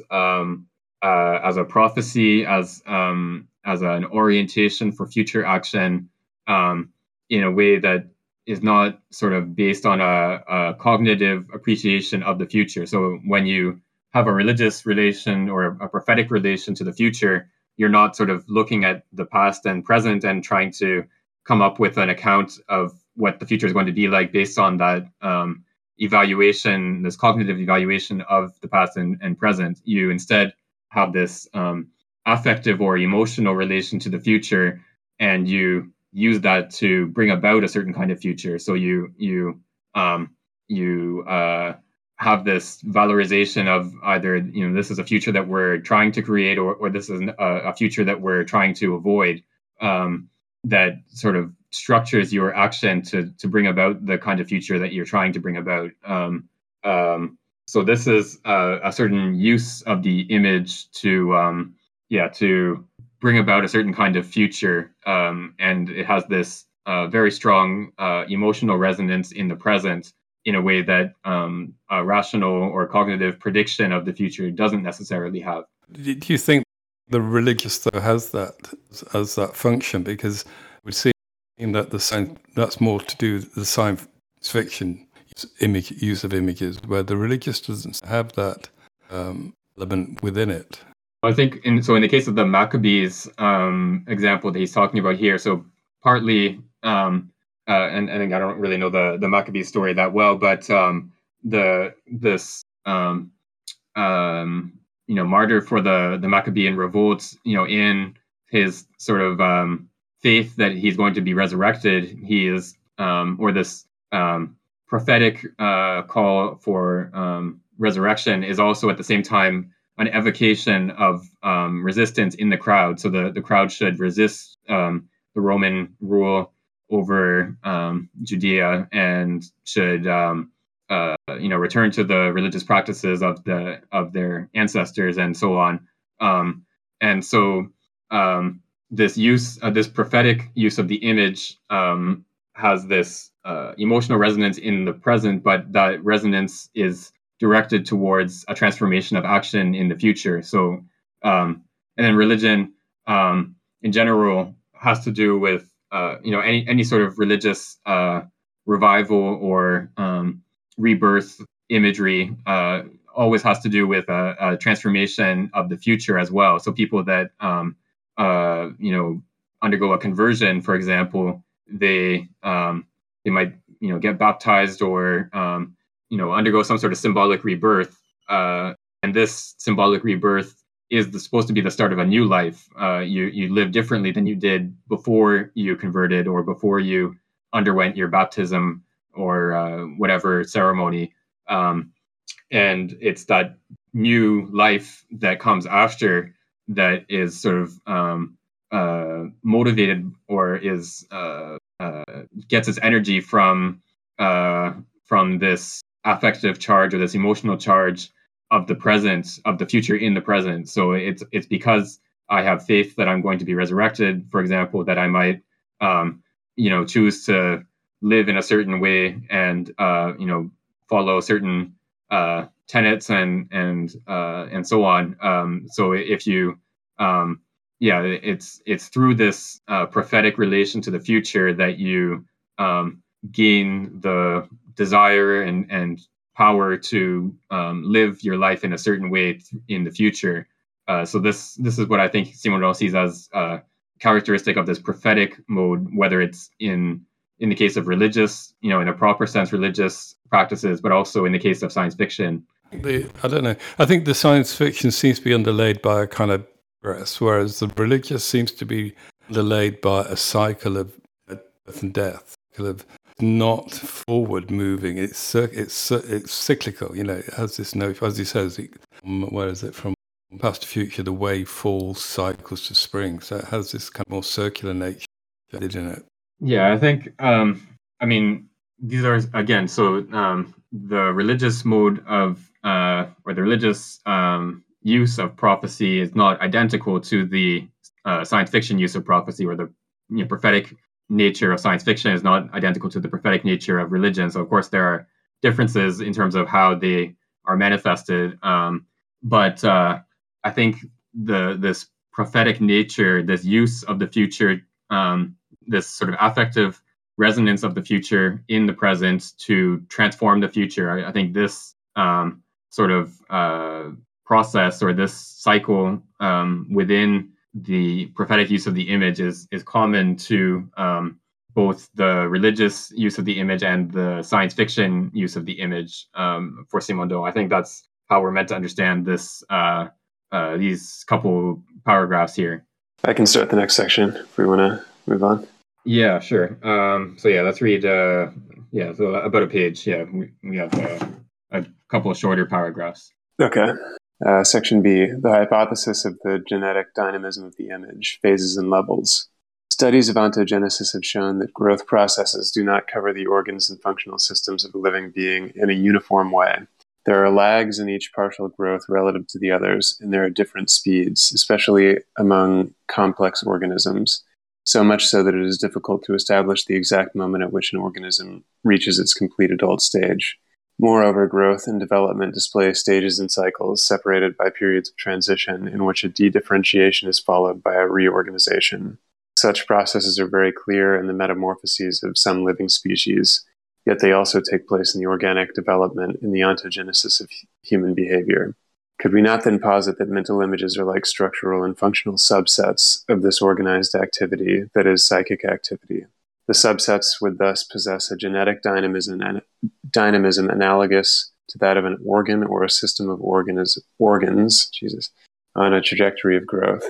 uh, as a prophecy, as um, as an orientation for future action, um, in a way that is not sort of based on a, a, cognitive appreciation of the future. So when you have a religious relation or a prophetic relation to the future, you're not sort of looking at the past and present and trying to come up with an account of what the future is going to be like based on that um, evaluation, this cognitive evaluation of the past and, and present. You instead have this um, affective or emotional relation to the future, and you use that to bring about a certain kind of future. So you you um, you uh, have this valorization of either you know this is a future that we're trying to create, or or this is a, a future that we're trying to avoid. Um, that sort of structures your action to to bring about the kind of future that you're trying to bring about. Um, um, so this is a, a, certain use of the image to um, yeah to bring about a certain kind of future, um, and it has this uh, very strong uh, emotional resonance in the present in a way that um, a rational or cognitive prediction of the future doesn't necessarily have. Do you think the religious though has that as that function because we see that the science that's more to do with the science fiction image use of images, where the religious doesn't have that um, element within it. I think in so in the case of the Maccabees um, example that he's talking about here, so partly um, uh, and, and I don't really know the the Maccabees story that well, but um, the this um, um, you know martyr for the the Maccabean revolt, you know, in his sort of um, faith that he's going to be resurrected, he is um, or this um, prophetic uh, call for um, resurrection is also at the same time an evocation of um, resistance in the crowd. So the the crowd should resist um, the Roman rule over Judea and should uh, you know return to the religious practices of the of their ancestors and so on um, and so um, this use uh, this prophetic use of the image um, has this uh, emotional resonance in the present but that resonance is directed towards a transformation of action in the future so um, and then religion um, in general has to do with uh, you know any any sort of religious uh, revival or um, rebirth imagery uh, always has to do with a, a, transformation of the future as well. So people that um, uh, you know undergo a conversion, for example, they um, they might you know get baptized or um, you know undergo some sort of symbolic rebirth, uh, and this symbolic rebirth is the, supposed to be the start of a new life. Uh, you you live differently than you did before you converted or before you underwent your baptism or uh, whatever ceremony. Um, and it's that new life that comes after that is sort of um, uh, motivated or is uh, uh gets its energy from from this affective charge or this emotional charge of the present of the future in the present. So it's it's because I have faith that I'm going to be resurrected, for example, that I might um, you know choose to live in a certain way and uh, you know follow certain uh, tenets and and uh, and so on. Um, so if you um, yeah, it's it's through this uh, prophetic relation to the future that you um, gain the desire and and power to um, live your life in a certain way in the future. Uh, so this this is what I think Simondon sees as uh, characteristic of this prophetic mode, whether it's in in the case of religious, you know, in a proper sense, religious practices, but also in the case of science fiction. The, I don't know. I think the science fiction seems to be underlaid by a kind of progress, whereas the religious seems to be underlaid by a cycle of birth and death, of not forward moving. It's it's it's cyclical. You know, it has this notion, as he says. It, where is it from? Past to future, the way falls, cycles to spring. So it has this kind of more circular nature in it. Yeah, I think. Um, I mean, these are again. So um, the religious mode of uh, or the religious um, use of prophecy is not identical to the uh, science fiction use of prophecy, or the you know, prophetic nature of science fiction is not identical to the prophetic nature of religion. So, of course, there are differences in terms of how they are manifested. Um, but uh, I think the this prophetic nature, this use of the future, um, this sort of affective resonance of the future in the present to transform the future. I, I think this um, sort of uh, process or this cycle um, within the prophetic use of the image is is common to um, both the religious use of the image and the science fiction use of the image um, for Simondon. I think that's how we're meant to understand this uh, uh, these couple paragraphs here. I can start the next section if we want to move on. Yeah, sure. Um, so yeah, let's read. Uh, yeah, so about a page. Yeah, we, we have uh, a couple of shorter paragraphs. Okay. Uh, section B, the hypothesis of the genetic dynamism of the image, phases and levels. Studies of ontogenesis have shown that growth processes do not cover the organs and functional systems of a living being in a uniform way. There are lags in each partial growth relative to the others, and there are different speeds, especially among complex organisms, so much so that it is difficult to establish the exact moment at which an organism reaches its complete adult stage. Moreover, growth and development display stages and cycles separated by periods of transition in which a de-differentiation is followed by a reorganization. Such processes are very clear in the metamorphoses of some living species, yet they also take place in the organic development in the ontogenesis of human behavior. Could we not then posit that mental images are like structural and functional subsets of this organized activity that is psychic activity? The subsets would thus possess a genetic dynamism, dynamism analogous to that of an organ or a system of organs, Jesus, on a trajectory of growth.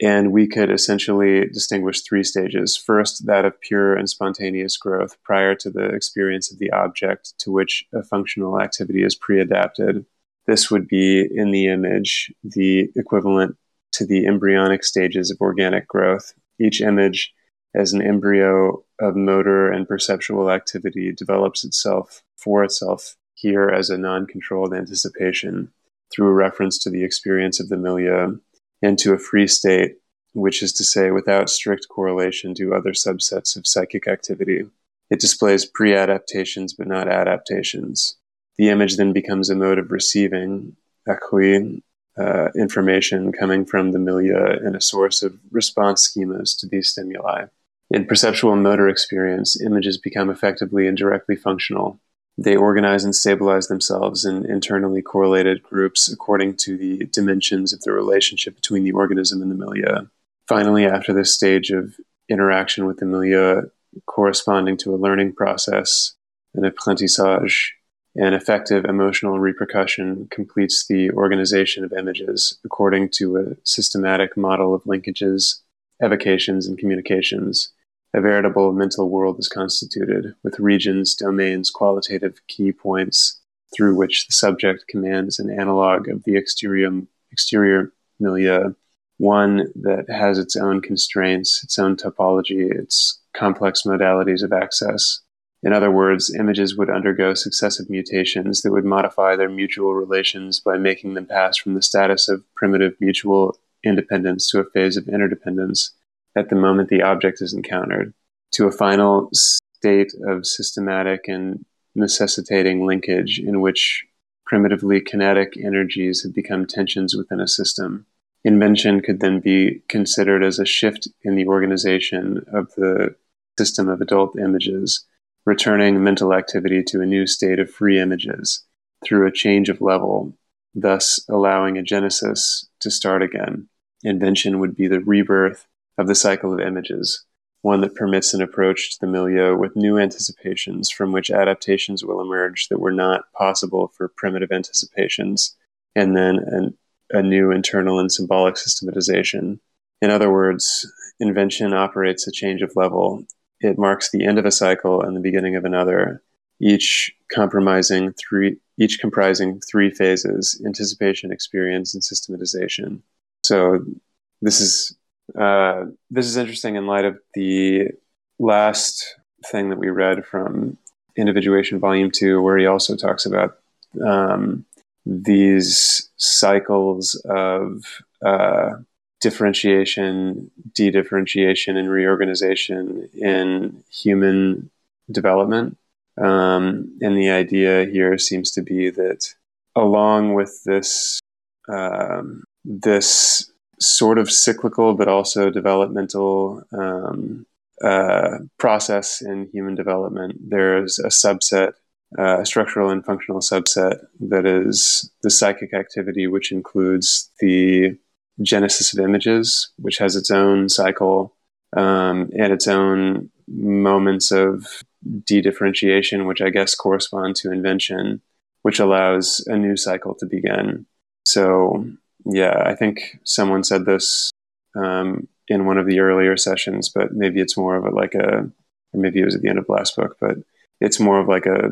And we could essentially distinguish three stages. First, that of pure and spontaneous growth prior to the experience of the object to which a functional activity is pre adapted. This would be in the image the equivalent to the embryonic stages of organic growth. Each image as an embryo of motor and perceptual activity develops itself for itself here as a non controlled anticipation through reference to the experience of the milieu and to a free state, which is to say, without strict correlation to other subsets of psychic activity. It displays pre adaptations but not adaptations. The image then becomes a mode of receiving, accueil, uh, information coming from the milieu and a source of response schemas to these stimuli. In perceptual motor experience, images become effectively and directly functional. They organize and stabilize themselves in internally correlated groups according to the dimensions of the relationship between the organism and the milieu. Finally, after this stage of interaction with the milieu, corresponding to a learning process, an apprentissage, an effective emotional repercussion completes the organization of images according to a systematic model of linkages, evocations, and communications a veritable mental world is constituted, with regions, domains, qualitative key points through which the subject commands an analog of the exterior, exterior milieu, one that has its own constraints, its own topology, its complex modalities of access. In other words, images would undergo successive mutations that would modify their mutual relations by making them pass from the status of primitive mutual independence to a phase of interdependence at the moment the object is encountered to a final state of systematic and necessitating linkage in which primitively kinetic energies have become tensions within a system. Invention could then be considered as a shift in the organization of the system of adult images, returning mental activity to a new state of free images through a change of level, thus allowing a genesis to start again. Invention would be the rebirth of the cycle of images, one that permits an approach to the milieu with new anticipations from which adaptations will emerge that were not possible for primitive anticipations, and then an, a new internal and symbolic systematization. In other words, invention operates a change of level. It marks the end of a cycle and the beginning of another, each compromising three each comprising three phases anticipation experience and systematization so this is uh, this is interesting in light of the last thing that we read from individuation volume two where he also talks about um, these cycles of uh, differentiation de-differentiation and reorganization in human development. Um, and the idea here seems to be that along with this um, this sort of cyclical but also developmental um, uh, process in human development, there's a subset, uh, a structural and functional subset that is the psychic activity, which includes the genesis of images, which has its own cycle um, and its own moments of de-differentiation, which I guess correspond to invention, which allows a new cycle to begin. So, yeah, I think someone said this um, in one of the earlier sessions, but maybe it's more of a like a, or maybe it was at the end of last book, but it's more of like a,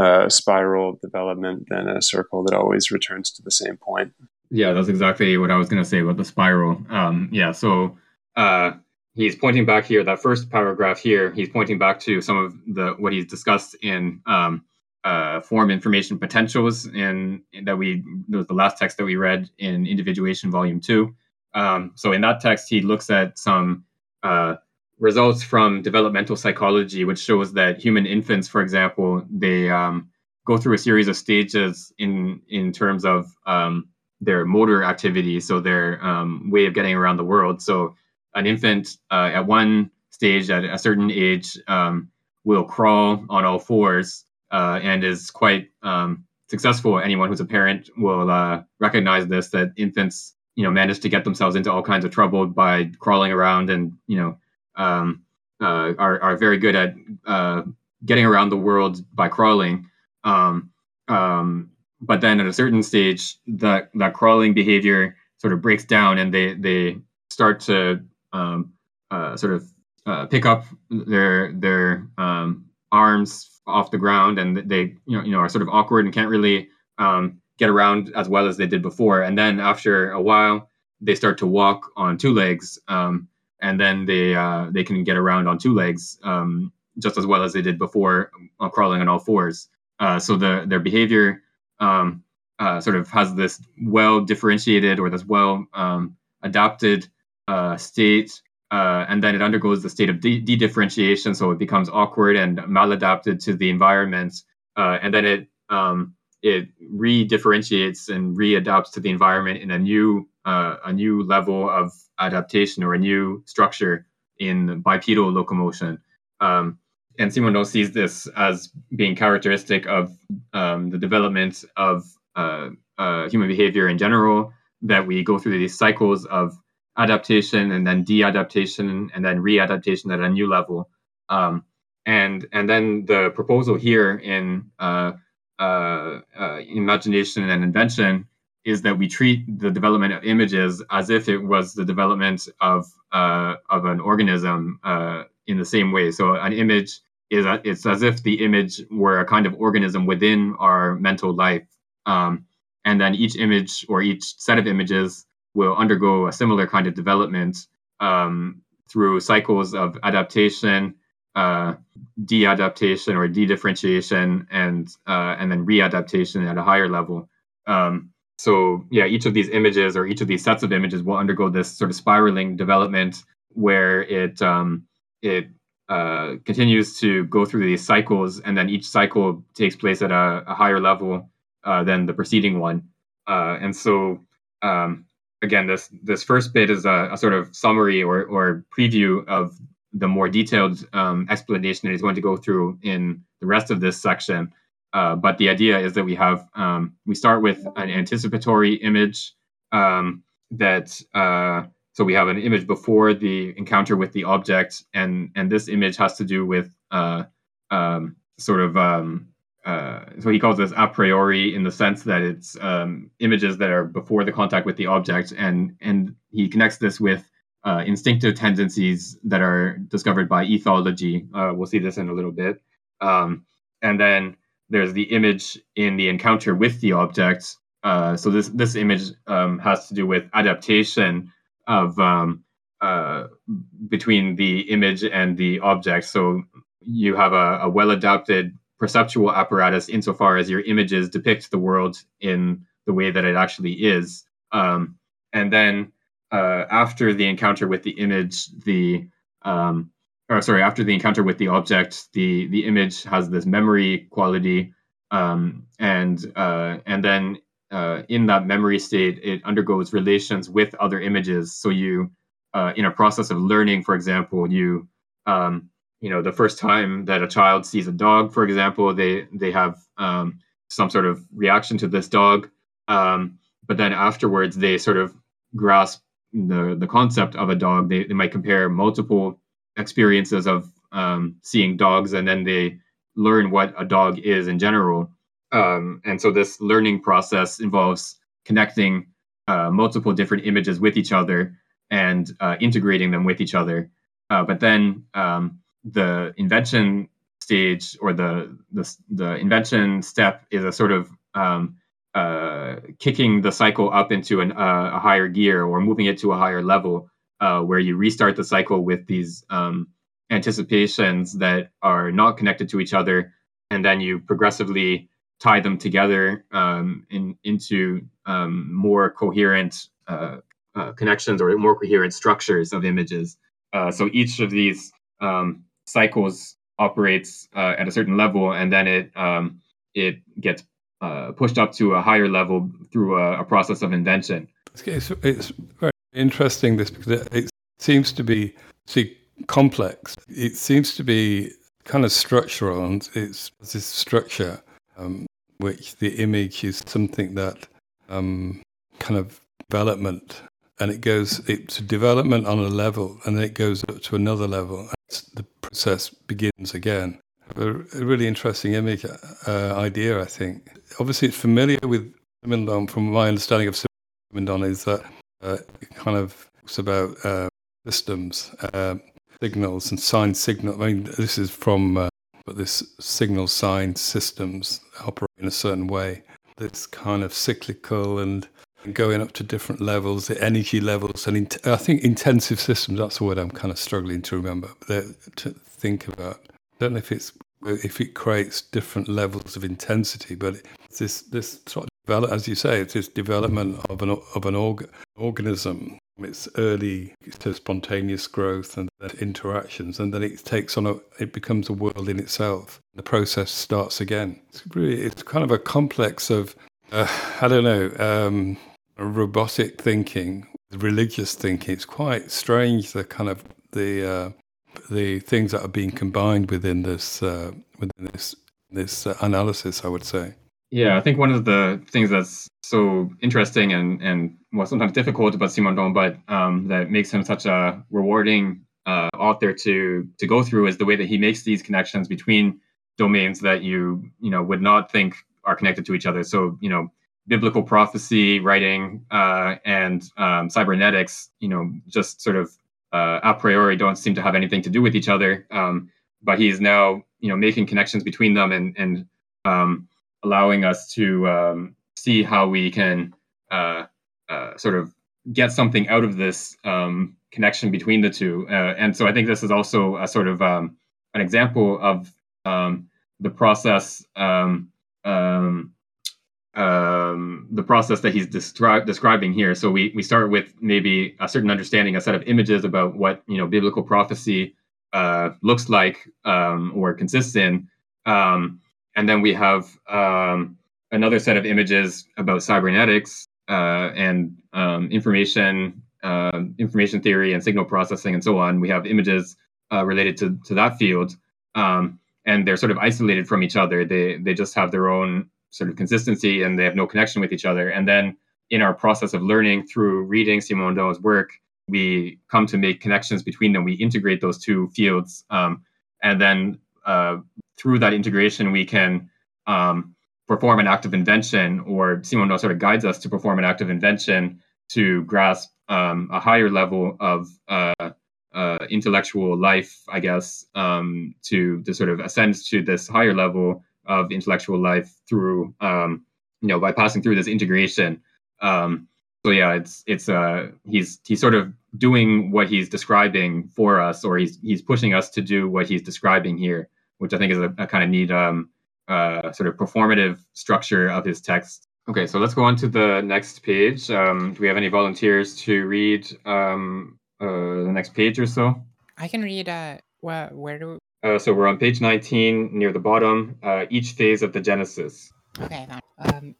a spiral development than a circle that always returns to the same point. Yeah, that's exactly what I was going to say about the spiral. Um, yeah, so uh, he's pointing back here that first paragraph here he's pointing back to some of the what he's discussed in um, uh, form information potentials in, in that we was the last text that we read in individuation volume two. Um, so in that text he looks at some uh, results from developmental psychology which shows that human infants for example they um, go through a series of stages in in terms of um, their motor activity so their um, way of getting around the world. So an infant uh, at one stage at a certain age um, will crawl on all fours uh, and is quite um, successful. Anyone who's a parent will uh, recognize this that infants, you know, manage to get themselves into all kinds of trouble by crawling around and you know um, uh, are are very good at uh, getting around the world by crawling. Um, um, but then at a certain stage, that that crawling behavior sort of breaks down, and they they start to um, uh, sort of uh, pick up their their um, arms off the ground, and they you know you know are sort of awkward and can't really um, get around as well as they did before. And then after a while, they start to walk on two legs, um, and then they uh, they can get around on two legs um, just as well as they did before, uh, crawling on all fours. Uh, so the their behavior um, uh, sort of has this well differentiated or this well um, adapted uh, state, uh, and then it undergoes the state of de- differentiation so it becomes awkward and maladapted to the environment, uh, and then it um, it re-differentiates and readapts to the environment in a new uh, a new level of adaptation or a new structure in bipedal locomotion. Um, and Simondon sees this as being characteristic of um, the development of uh, uh, human behavior in general, that we go through these cycles of adaptation and then de-adaptation and then readaptation at a new level. Um, and and then the proposal here in uh, uh, uh, imagination and invention is that we treat the development of images as if it was the development of uh, of an organism uh, in the same way. So an image is a, it's as if the image were a kind of organism within our mental life. Um, and then each image or each set of images will undergo a similar kind of development um, through cycles of adaptation, uh, de-adaptation or de-differentiation, and uh, and then readaptation at a higher level. Um, so yeah, each of these images or each of these sets of images will undergo this sort of spiraling development where it um, it uh, continues to go through these cycles, and then each cycle takes place at a, a higher level uh, than the preceding one. Uh, and so um, again, this this first bit is a, a, sort of summary or or preview of the more detailed um, explanation that he's going to go through in the rest of this section. Uh, but the idea is that we have um, we start with an anticipatory image um, that uh, so we have an image before the encounter with the object, and and this image has to do with uh, um, sort of um, uh, so he calls this a priori in the sense that it's um, images that are before the contact with the object, and and he connects this with uh, instinctive tendencies that are discovered by ethology. Uh, we'll see this in a little bit, um, and then there's the image in the encounter with the object. Uh, so this this image um, has to do with adaptation of um, uh, between the image and the object. So you have a, a well adapted perceptual apparatus insofar as your images depict the world in the way that it actually is. Um, and then uh, after the encounter with the image, the um, or sorry, after the encounter with the object, the the image has this memory quality, um, and uh, and then uh, in that memory state, it undergoes relations with other images. So you, uh, in a process of learning, for example, you um, you know the first time that a child sees a dog for example they they have um, some sort of reaction to this dog. Um, but then afterwards they sort of grasp the the concept of a dog. They, they might compare multiple experiences of um, seeing dogs and then they learn what a dog is in general. Um, and so this learning process involves connecting uh, multiple different images with each other and uh, integrating them with each other. Uh, but then um, the invention stage or the the, the invention step is a sort of um, uh, kicking the cycle up into an, uh, a higher gear or moving it to a higher level uh, where you restart the cycle with these um, anticipations that are not connected to each other and then you progressively tie them together um, in, into um, more coherent uh, uh, connections or more coherent structures of images. Uh, so each of these um, cycles operates uh, at a certain level, and then it um, it gets uh, pushed up to a higher level through a, a process of invention. It's, it's, very interesting this because it, it seems to be see complex. It seems to be kind of structural, and it's this structure um, which the image is something that um, kind of development and it goes it's development on a level and then it goes up to another level and the process begins again. A, really interesting image uh, idea i think. Obviously it's familiar with Simondon from my understanding of Simondon is that uh, it kind of talks about uh, systems uh, signals and sign signal i mean this is from uh, but this signal sign systems operate in a certain way. That's kind of cyclical and going up to different levels, the energy levels, and I think intensive systems. That's the word I'm kind of struggling to remember to think about. I don't know if it's if it creates different levels of intensity, but this this sort of develop, as you say, it's this development of an of an org, organism. It's early to spontaneous growth and interactions, and then it takes on a. It becomes a world in itself. The process starts again. It's really it's kind of a complex of uh, I don't know. Um, robotic thinking, religious thinking. It's quite strange the kind of the uh, the things that are being combined within this uh, within this this uh, analysis. I would say. Yeah, I think one of the things that's so interesting and and well sometimes difficult about Simondon, but um, that makes him such a rewarding uh, author to to go through is the way that he makes these connections between domains that you you know would not think are connected to each other. So you know biblical prophecy writing uh, and um, cybernetics, you know, just sort of uh, a priori don't seem to have anything to do with each other. Um, but he's now, you know, making connections between them and and um, allowing us to um, see how we can uh, uh, sort of get something out of this um, connection between the two. Uh, and so I think this is also a sort of um, an example of the process. Um, the process that he's descri- describing here. So we we start with maybe a certain understanding, a set of images about what you know biblical prophecy uh, looks like um, or consists in, um, and then we have um, another set of images about cybernetics uh, and um, information uh, information theory and signal processing and so on. We have images uh, related to, to that field, and they're sort of isolated from each other. They they just have their own sort of consistency and they have no connection with each other. And then in our process of learning through reading Simondon's work, we come to make connections between them. We integrate those two fields, um, and then uh, through that integration, we can um, perform an act of invention, or Simondon sort of guides us to perform an act of invention to grasp um, a higher level of uh, uh, intellectual life, I guess, um, to to sort of ascend to this higher level of intellectual life through, um, you know, by passing through this integration. Um, so yeah, it's it's uh he's he's sort of doing what he's describing for us, or he's he's pushing us to do what he's describing here, which I think is a, a kind of neat um uh sort of performative structure of his text. Okay, so let's go on to the next page. Um, do we have any volunteers to read um uh, the next page or so? I can read. Uh, where where do? Uh, so we're on page 19 near the bottom. Uh, each phase of the Genesis. Okay, um,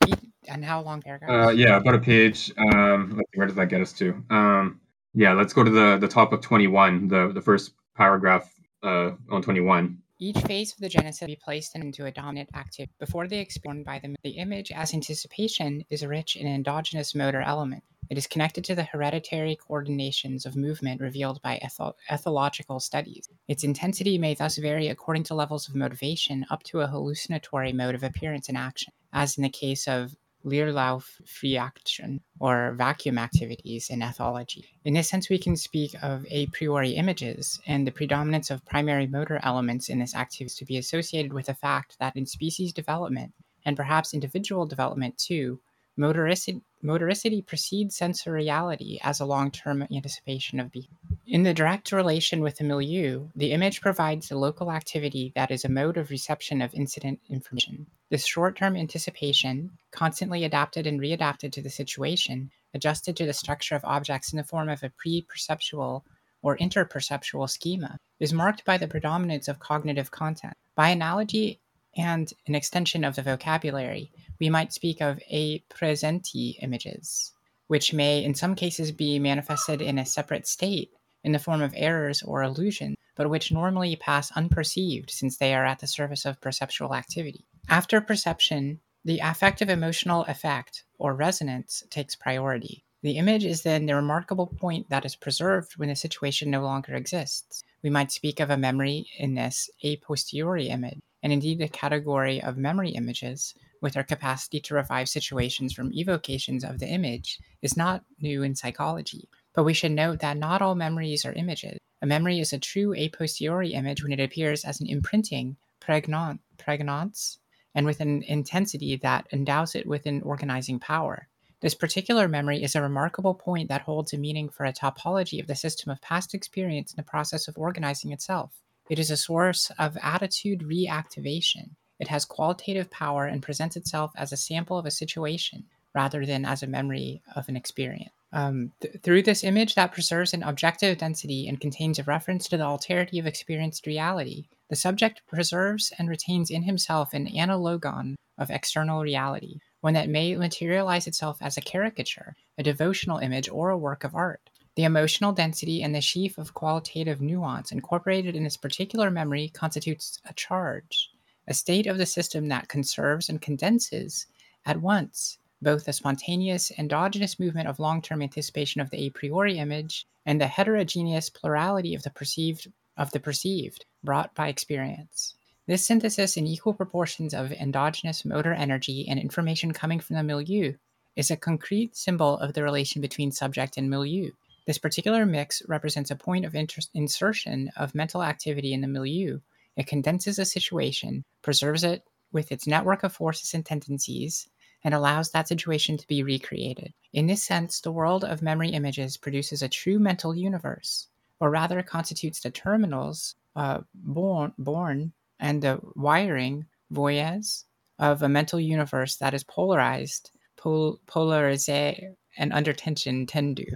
and how long paragraph? Uh, yeah, about a page. Um, let's see, where does that get us to? Um, yeah, let's go to the the top of 21, the the first paragraph uh, on 21. Each phase of the genesis be placed into a dominant active before they expand by them. The image, as anticipation, is rich in endogenous motor element. It is connected to the hereditary coordinations of movement revealed by etho- ethological studies. Its intensity may thus vary according to levels of motivation up to a hallucinatory mode of appearance and action, as in the case of Leerlauf-Reaction or vacuum activities in ethology. In this sense, we can speak of a priori images and the predominance of primary motor elements in this activity to be associated with the fact that in species development, and perhaps individual development too, motoricity, motoricity precedes sensoriality as a long term anticipation of behavior. In the direct relation with the milieu, the image provides the local activity that is a mode of reception of incident information. This short term anticipation, constantly adapted and readapted to the situation, adjusted to the structure of objects in the form of a pre perceptual or interperceptual schema, is marked by the predominance of cognitive content. By analogy and an extension of the vocabulary, we might speak of a praesenti images, which may in some cases be manifested in a separate state in the form of errors or illusions, but which normally pass unperceived since they are at the surface of perceptual activity. After perception, the affective emotional effect or resonance takes priority. The image is then the remarkable point that is preserved when the situation no longer exists. We might speak of a memory in this a posteriori image, and indeed the category of memory images, with our capacity to revive situations from evocations of the image, is not new in psychology. But we should note that not all memories are images. A memory is a true a posteriori image when it appears as an imprinting, pregnant, pregnance, and with an intensity that endows it with an organizing power. This particular memory is a remarkable point that holds a meaning for a topology of the system of past experience in the process of organizing itself. It is a source of attitude reactivation. It has qualitative power and presents itself as a sample of a situation rather than as a memory of an experience. Um, th- through this image that preserves an objective density and contains a reference to the alterity of experienced reality, the subject preserves and retains in himself an analogon of external reality, one that may materialize itself as a caricature, a devotional image, or a work of art. The emotional density and the sheaf of qualitative nuance incorporated in this particular memory constitutes a charge, a state of the system that conserves and condenses at once both the spontaneous endogenous movement of long-term anticipation of the a priori image and the heterogeneous plurality of the perceived of the perceived brought by experience. This synthesis in equal proportions of endogenous motor energy and information coming from the milieu is a concrete symbol of the relation between subject and milieu. This particular mix represents a point of inter- insertion of mental activity in the milieu. It condenses a situation, preserves it with its network of forces and tendencies, and allows that situation to be recreated. In this sense, the world of memory images produces a true mental universe, or rather constitutes the terminals uh, born, born and the wiring, voyez, of a mental universe that is polarized, pol- polarisé, and under tension tendu.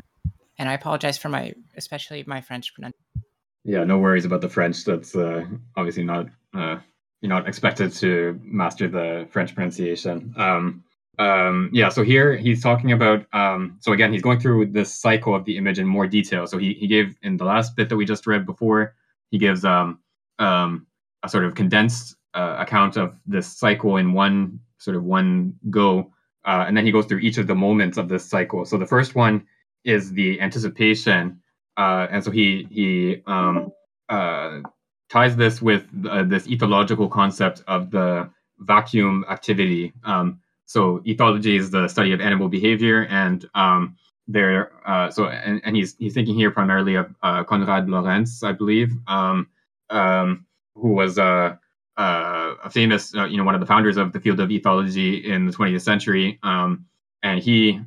And I apologize for my, especially my French pronunciation. Yeah, no worries about the French. That's uh, obviously not uh, you're not expected to master the French pronunciation. Um, um, yeah, so here he's talking about. Um, so again, he's going through this cycle of the image in more detail. So he he gave in the last bit that we just read before, he gives um, um, a sort of condensed uh, account of this cycle in one sort of one go, uh, and then he goes through each of the moments of this cycle. So the first one is the anticipation, uh, and so he he um, uh, ties this with uh, this ethological concept of the vacuum activity. Um, so ethology is the study of animal behavior, and um, there. Uh, so and, and he's he's thinking here primarily of uh, Konrad Lorenz, I believe, um, um, who was a, a famous, uh, you know, one of the founders of the field of ethology in the 20th century, um, and he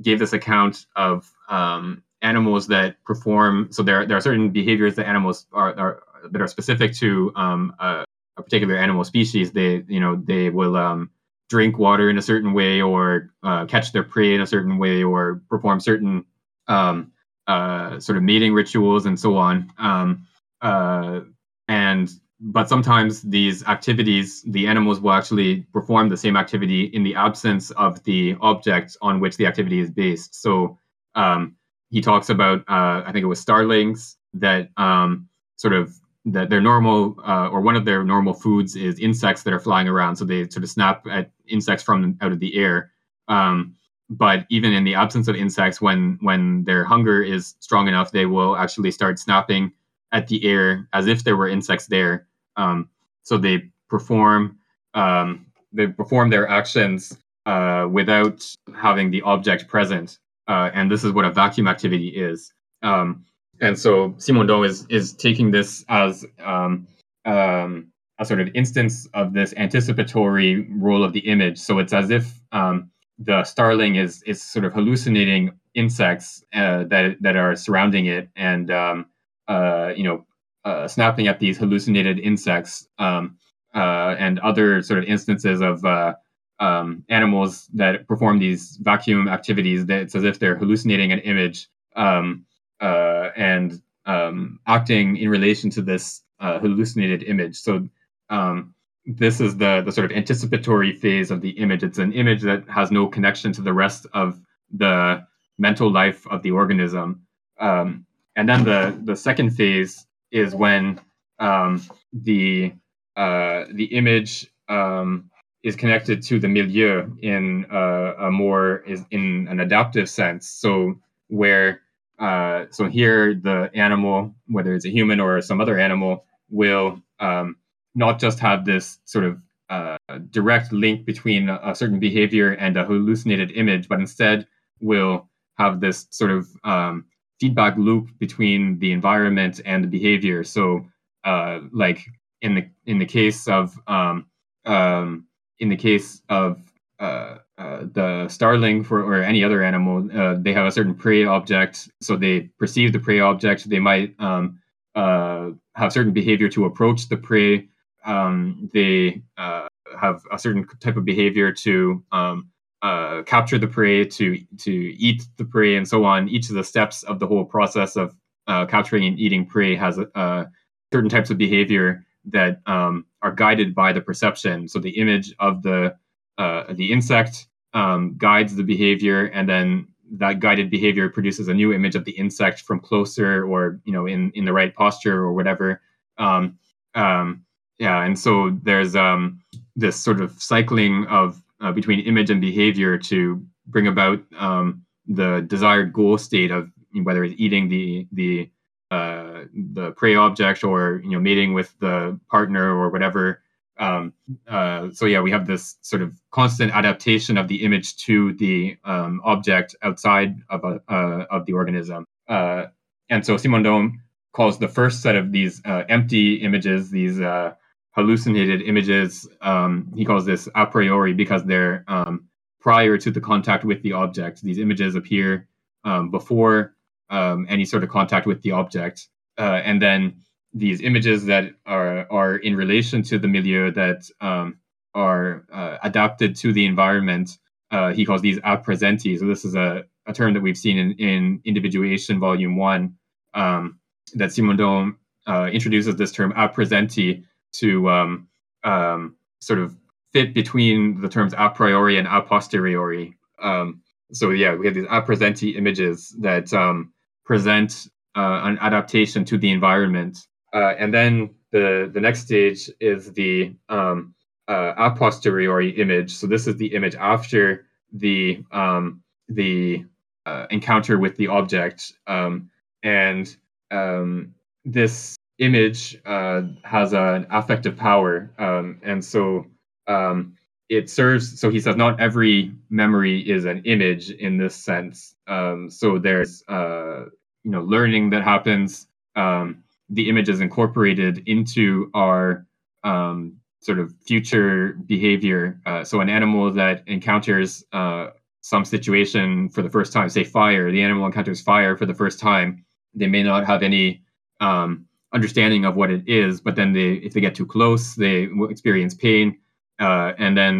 gave this account of um, animals that perform. So there there are certain behaviors that animals are, are that are specific to um, a, a, particular animal species. They you know they will um, drink water in a certain way, or uh, catch their prey in a certain way, or perform certain um, uh, sort of mating rituals and so on. Um, uh, and but sometimes these activities, the animals will actually perform the same activity in the absence of the object on which the activity is based. So um, he talks about, uh, I think it was starlings that um, sort of that their normal uh, or one of their normal foods is insects that are flying around. So they sort of snap at insects from out of the air. Um, but even in the absence of insects, when when their hunger is strong enough, they will actually start snapping at the air as if there were insects there. Um, so they perform um, they perform their actions uh, without having the object present, uh, and this is what a vacuum activity is. Um, and so Simondon is is taking this as um, um, a sort of instance of this anticipatory role of the image. So it's as if um, the starling is is sort of hallucinating insects uh, that that are surrounding it, and um, uh, you know, uh, snapping at these hallucinated insects, um, uh, and other sort of instances of uh, um, animals that perform these vacuum activities. That it's as if they're hallucinating an image. Um, uh, and um, acting in relation to this uh, hallucinated image. So um, this is the the sort of anticipatory phase of the image. It's an image that has no connection to the rest of the mental life of the organism. Um, and then the the second phase is when um, the uh, the image um, is connected to the milieu in a more is in an adaptive sense. So where uh, so here, the animal, whether it's a human or some other animal, will um, not just have this sort of uh, direct link between a certain behavior and a hallucinated image, but instead will have this sort of um, feedback loop between the environment and the behavior. So, uh, like in the in the case of um, um, in the case of uh, uh, the starling for or any other animal, uh, they have a certain prey object, so they perceive the prey object. They might um, uh, have certain behavior to approach the prey. Um, they uh, have a certain type of behavior to um, uh, capture the prey, to to eat the prey, and so on. Each of the steps of the whole process of capturing and eating prey has certain types of behavior that um, are guided by the perception. So the image of the uh, the insect um, guides the behavior, and then that guided behavior produces a new image of the insect from closer or you know in in the right posture or whatever. Um, um, yeah, and so there's um, this sort of cycling of uh, between image and behavior to bring about um, the desired goal state of whether it's eating the the uh, the prey object or you know mating with the partner or whatever um, uh, so yeah, we have this sort of constant adaptation of the image to the um, object outside of a, uh, of the organism. Uh, and so Simondon calls the first set of these uh, empty images, these hallucinated images, um, he calls this a priori because they're um, prior to the contact with the object. These images appear um, before um, any sort of contact with the object. Uh, and then these images that are are in relation to the milieu that um, are uh, adapted to the environment. Uh, he calls these appresenti. So this is a, a term that we've seen in, in Individuation Volume One. Um, that Simondon uh, introduces this term appresenti to um, um, sort of fit between the terms a priori and a posteriori. Um, so yeah, we have these a praesenti images that um, present uh, an adaptation to the environment, uh, and then the the next stage is the um, uh, a posteriori image. So this is the image after the um, the uh, encounter with the object, um, and um, this image uh, has an affective power, um, and so um, it serves. So he says not every memory is an image in this sense. Um, so there's uh, you know learning that happens. Um, the image is incorporated into our um, sort of future behavior. Uh, so an animal that encounters uh, some situation for the first time, say fire, the animal encounters fire for the first time. They may not have any um, understanding of what it is, but then they, if they get too close, they experience pain, uh, and then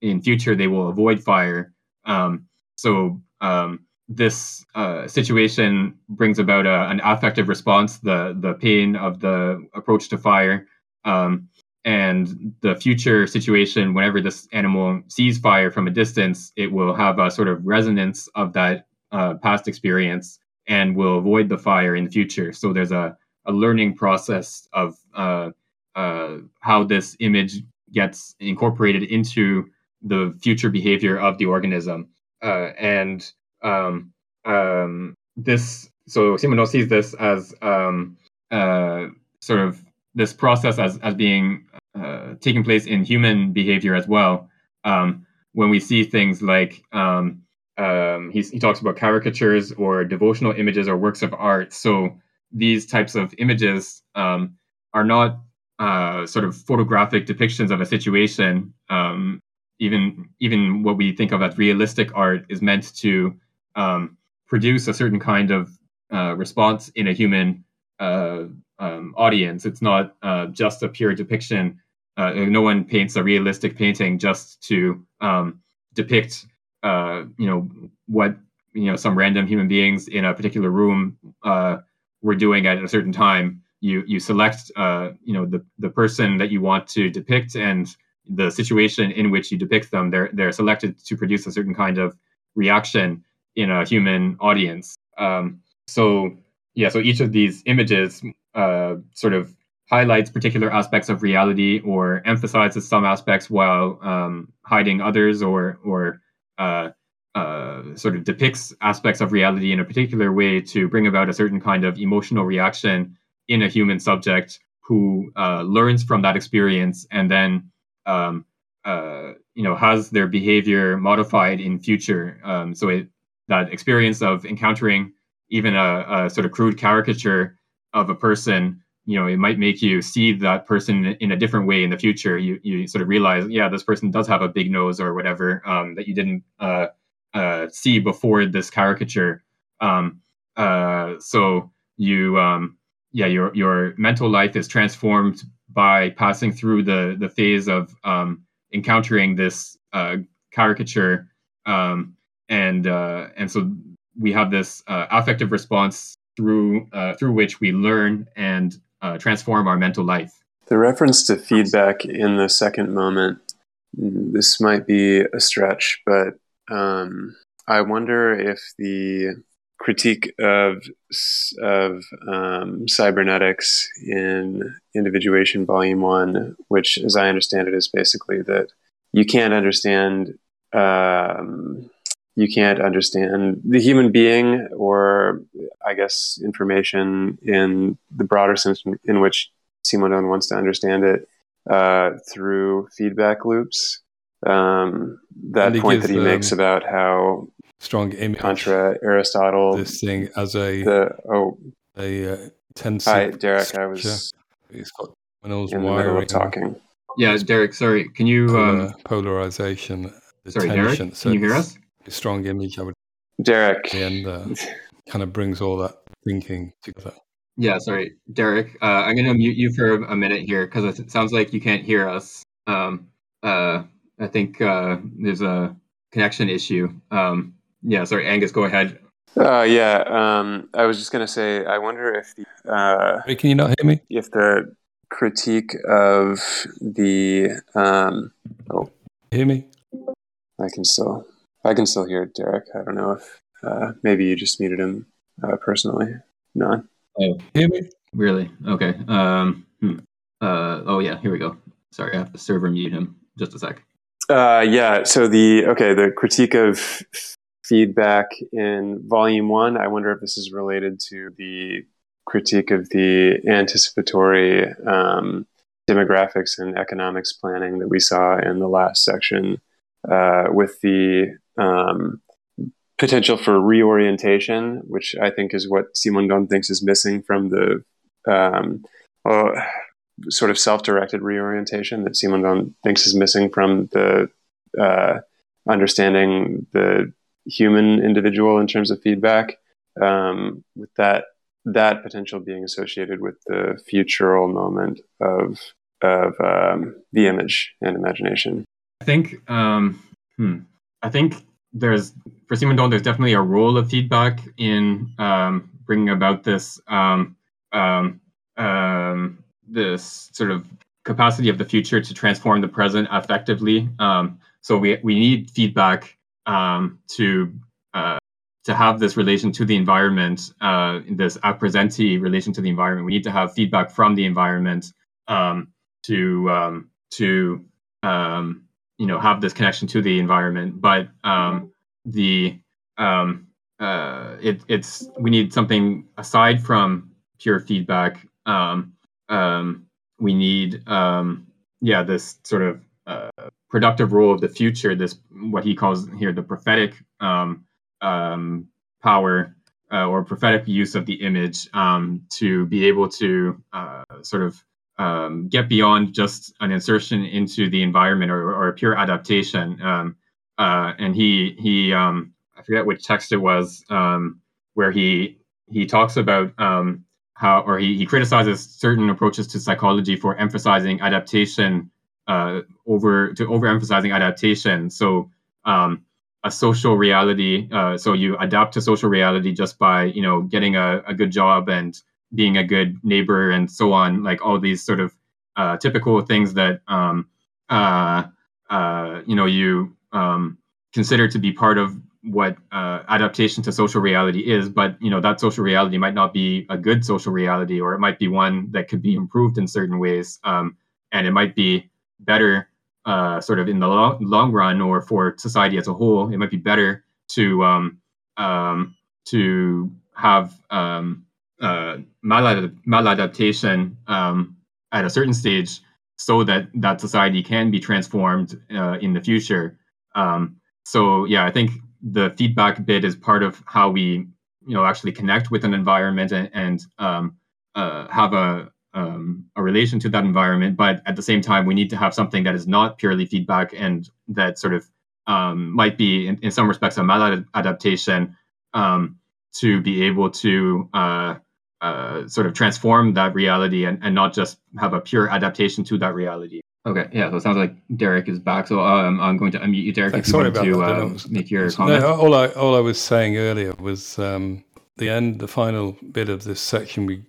in future they will avoid fire. Um, so um, this uh, situation brings about a, an affective response, the the pain of the approach to fire, um, and the future situation. Whenever this animal sees fire from a distance, it will have a sort of resonance of that uh, past experience and will avoid the fire in the future. So there's a a learning process of uh, uh, how this image gets incorporated into the future behavior of the organism. Uh, and um, um, this, so Simondon sees this as um, uh, sort of this process as, as being uh, taking place in human behavior as well. Um, when we see things like um, um, he talks about caricatures or devotional images or works of art. So these types of images are not uh, sort of photographic depictions of a situation. Um, even even what we think of as realistic art is meant to um, produce a certain kind of uh, response in a human uh, um, audience. It's not uh, just a pure depiction. Uh, no one paints a realistic painting just to um, depict, uh, you know, what you know some random human beings in a particular room were doing at a certain time. You you select uh, you know the the person that you want to depict and the situation in which you depict them. They're they're selected to produce a certain kind of reaction in a human audience. Um, so yeah, so each of these images uh, sort of highlights particular aspects of reality or emphasizes some aspects while um, hiding others or or uh, uh, sort of depicts aspects of reality in a particular way to bring about a certain kind of emotional reaction in a human subject who uh, learns from that experience and then um, uh, you know has their behavior modified in future um, so it, that experience of encountering even a, a, sort of crude caricature of a person you know it might make you see that person in a different way in the future you you sort of realize yeah this person does have a big nose or whatever um, that you didn't uh, uh, see before this caricature. Um, uh, so you, um, yeah, your your mental life is transformed by passing through the the phase of um, encountering this uh, caricature, um, and uh, and so we have this uh, affective response through uh, through which we learn and transform our mental life. The reference to feedback in the second moment. This might be a stretch, but um, I wonder if the critique of of um, cybernetics in Individuation Volume One, which, as I understand it, is basically that you can't understand um, you can't understand the human being, or I guess information in the broader sense in which Simondon wants to understand it uh, through feedback loops. Um, that point that he makes about how strong image contra Aristotle this thing as a the oh a uh, tense. Hi, Derek. I was he's got in the middle of talking. Yeah, Derek. Sorry, can you Polar, um, polarization? Sorry, Derek. Can so you hear us? A strong image. I would. Derek. And uh, kind of brings all that thinking together. Yeah, sorry, Derek. Uh, I'm going to mute you for a minute here because it sounds like you can't hear us. Um, uh, I think uh, there's a connection issue. Um, yeah, sorry, Angus, go ahead. Uh, yeah, um, I was just going to say, I wonder if the. Uh, Wait, can you not hear me? If the critique of the. Um, oh, hear me? I can still, I can still hear Derek. I don't know if uh, maybe you just muted him uh, personally. No. Oh, hear me? Really? Okay. Um. Hmm. Uh. Oh yeah. Here we go. Sorry, I have the server mute him. Just a sec. Uh. Yeah. So the okay, the critique of feedback in volume one. I wonder if this is related to the critique of the anticipatory um, demographics and economics planning that we saw in the last section, uh, with the um, potential for reorientation, which I think is what Simon Simondon thinks is missing from the um, uh, sort of self-directed reorientation that Simon Simondon thinks is missing from the uh, understanding the human individual in terms of feedback. Um, with that that potential being associated with the futural moment of of um, the image and imagination. I think um, hmm, I think there's for Simondon there's definitely a role of feedback in um, bringing about this um, um, this sort of capacity of the future to transform the present effectively. so we we need feedback um, to uh, to have this relation to the environment, uh, this appresenti relation to the environment. We need to have feedback from the environment um, to um, to um, you know have this connection to the environment. But um, the um, uh, it, it's we need something aside from pure feedback. Um, we need yeah this sort of productive role of the future, this what he calls here the prophetic um, um, power uh, or prophetic use of the image um, to be able to uh, sort of um, get beyond just an insertion into the environment or, or a pure adaptation. Um, uh, and he he um, I forget which text it was where he he talks about how or he, he criticizes certain approaches to psychology for emphasizing adaptation uh, over to overemphasizing adaptation. So um, a social reality. Uh, so you adapt to social reality just by you know getting a, a, good job and being a good neighbor and so on. Like all these sort of uh, typical things that um, uh, uh, you know you um, consider to be part of what uh, adaptation to social reality is. But you know that social reality might not be a good social reality, or it might be one that could be improved in certain ways, um, and it might be better uh, sort of in the long, long run or for society as a whole, it might be better to um, um, to have um, uh, maladaptation um, at a certain stage so that that society can be transformed uh, in the future. Um, so yeah, I think the feedback bit is part of how we you know actually connect with an environment and, and um, uh, have a um, a relation to that environment, but at the same time, we need to have something that is not purely feedback and that sort of um, might be, in, in, some respects, a maladaptation um, to be able to uh, uh, sort of transform that reality and, and not just have a pure adaptation to that reality. Okay, yeah, so it sounds like Derek is back. So um, I'm going to unmute you, Derek, Thanks, if you want to uh, make your comment. No, all I all I was saying earlier was um, the end, the final bit of this section we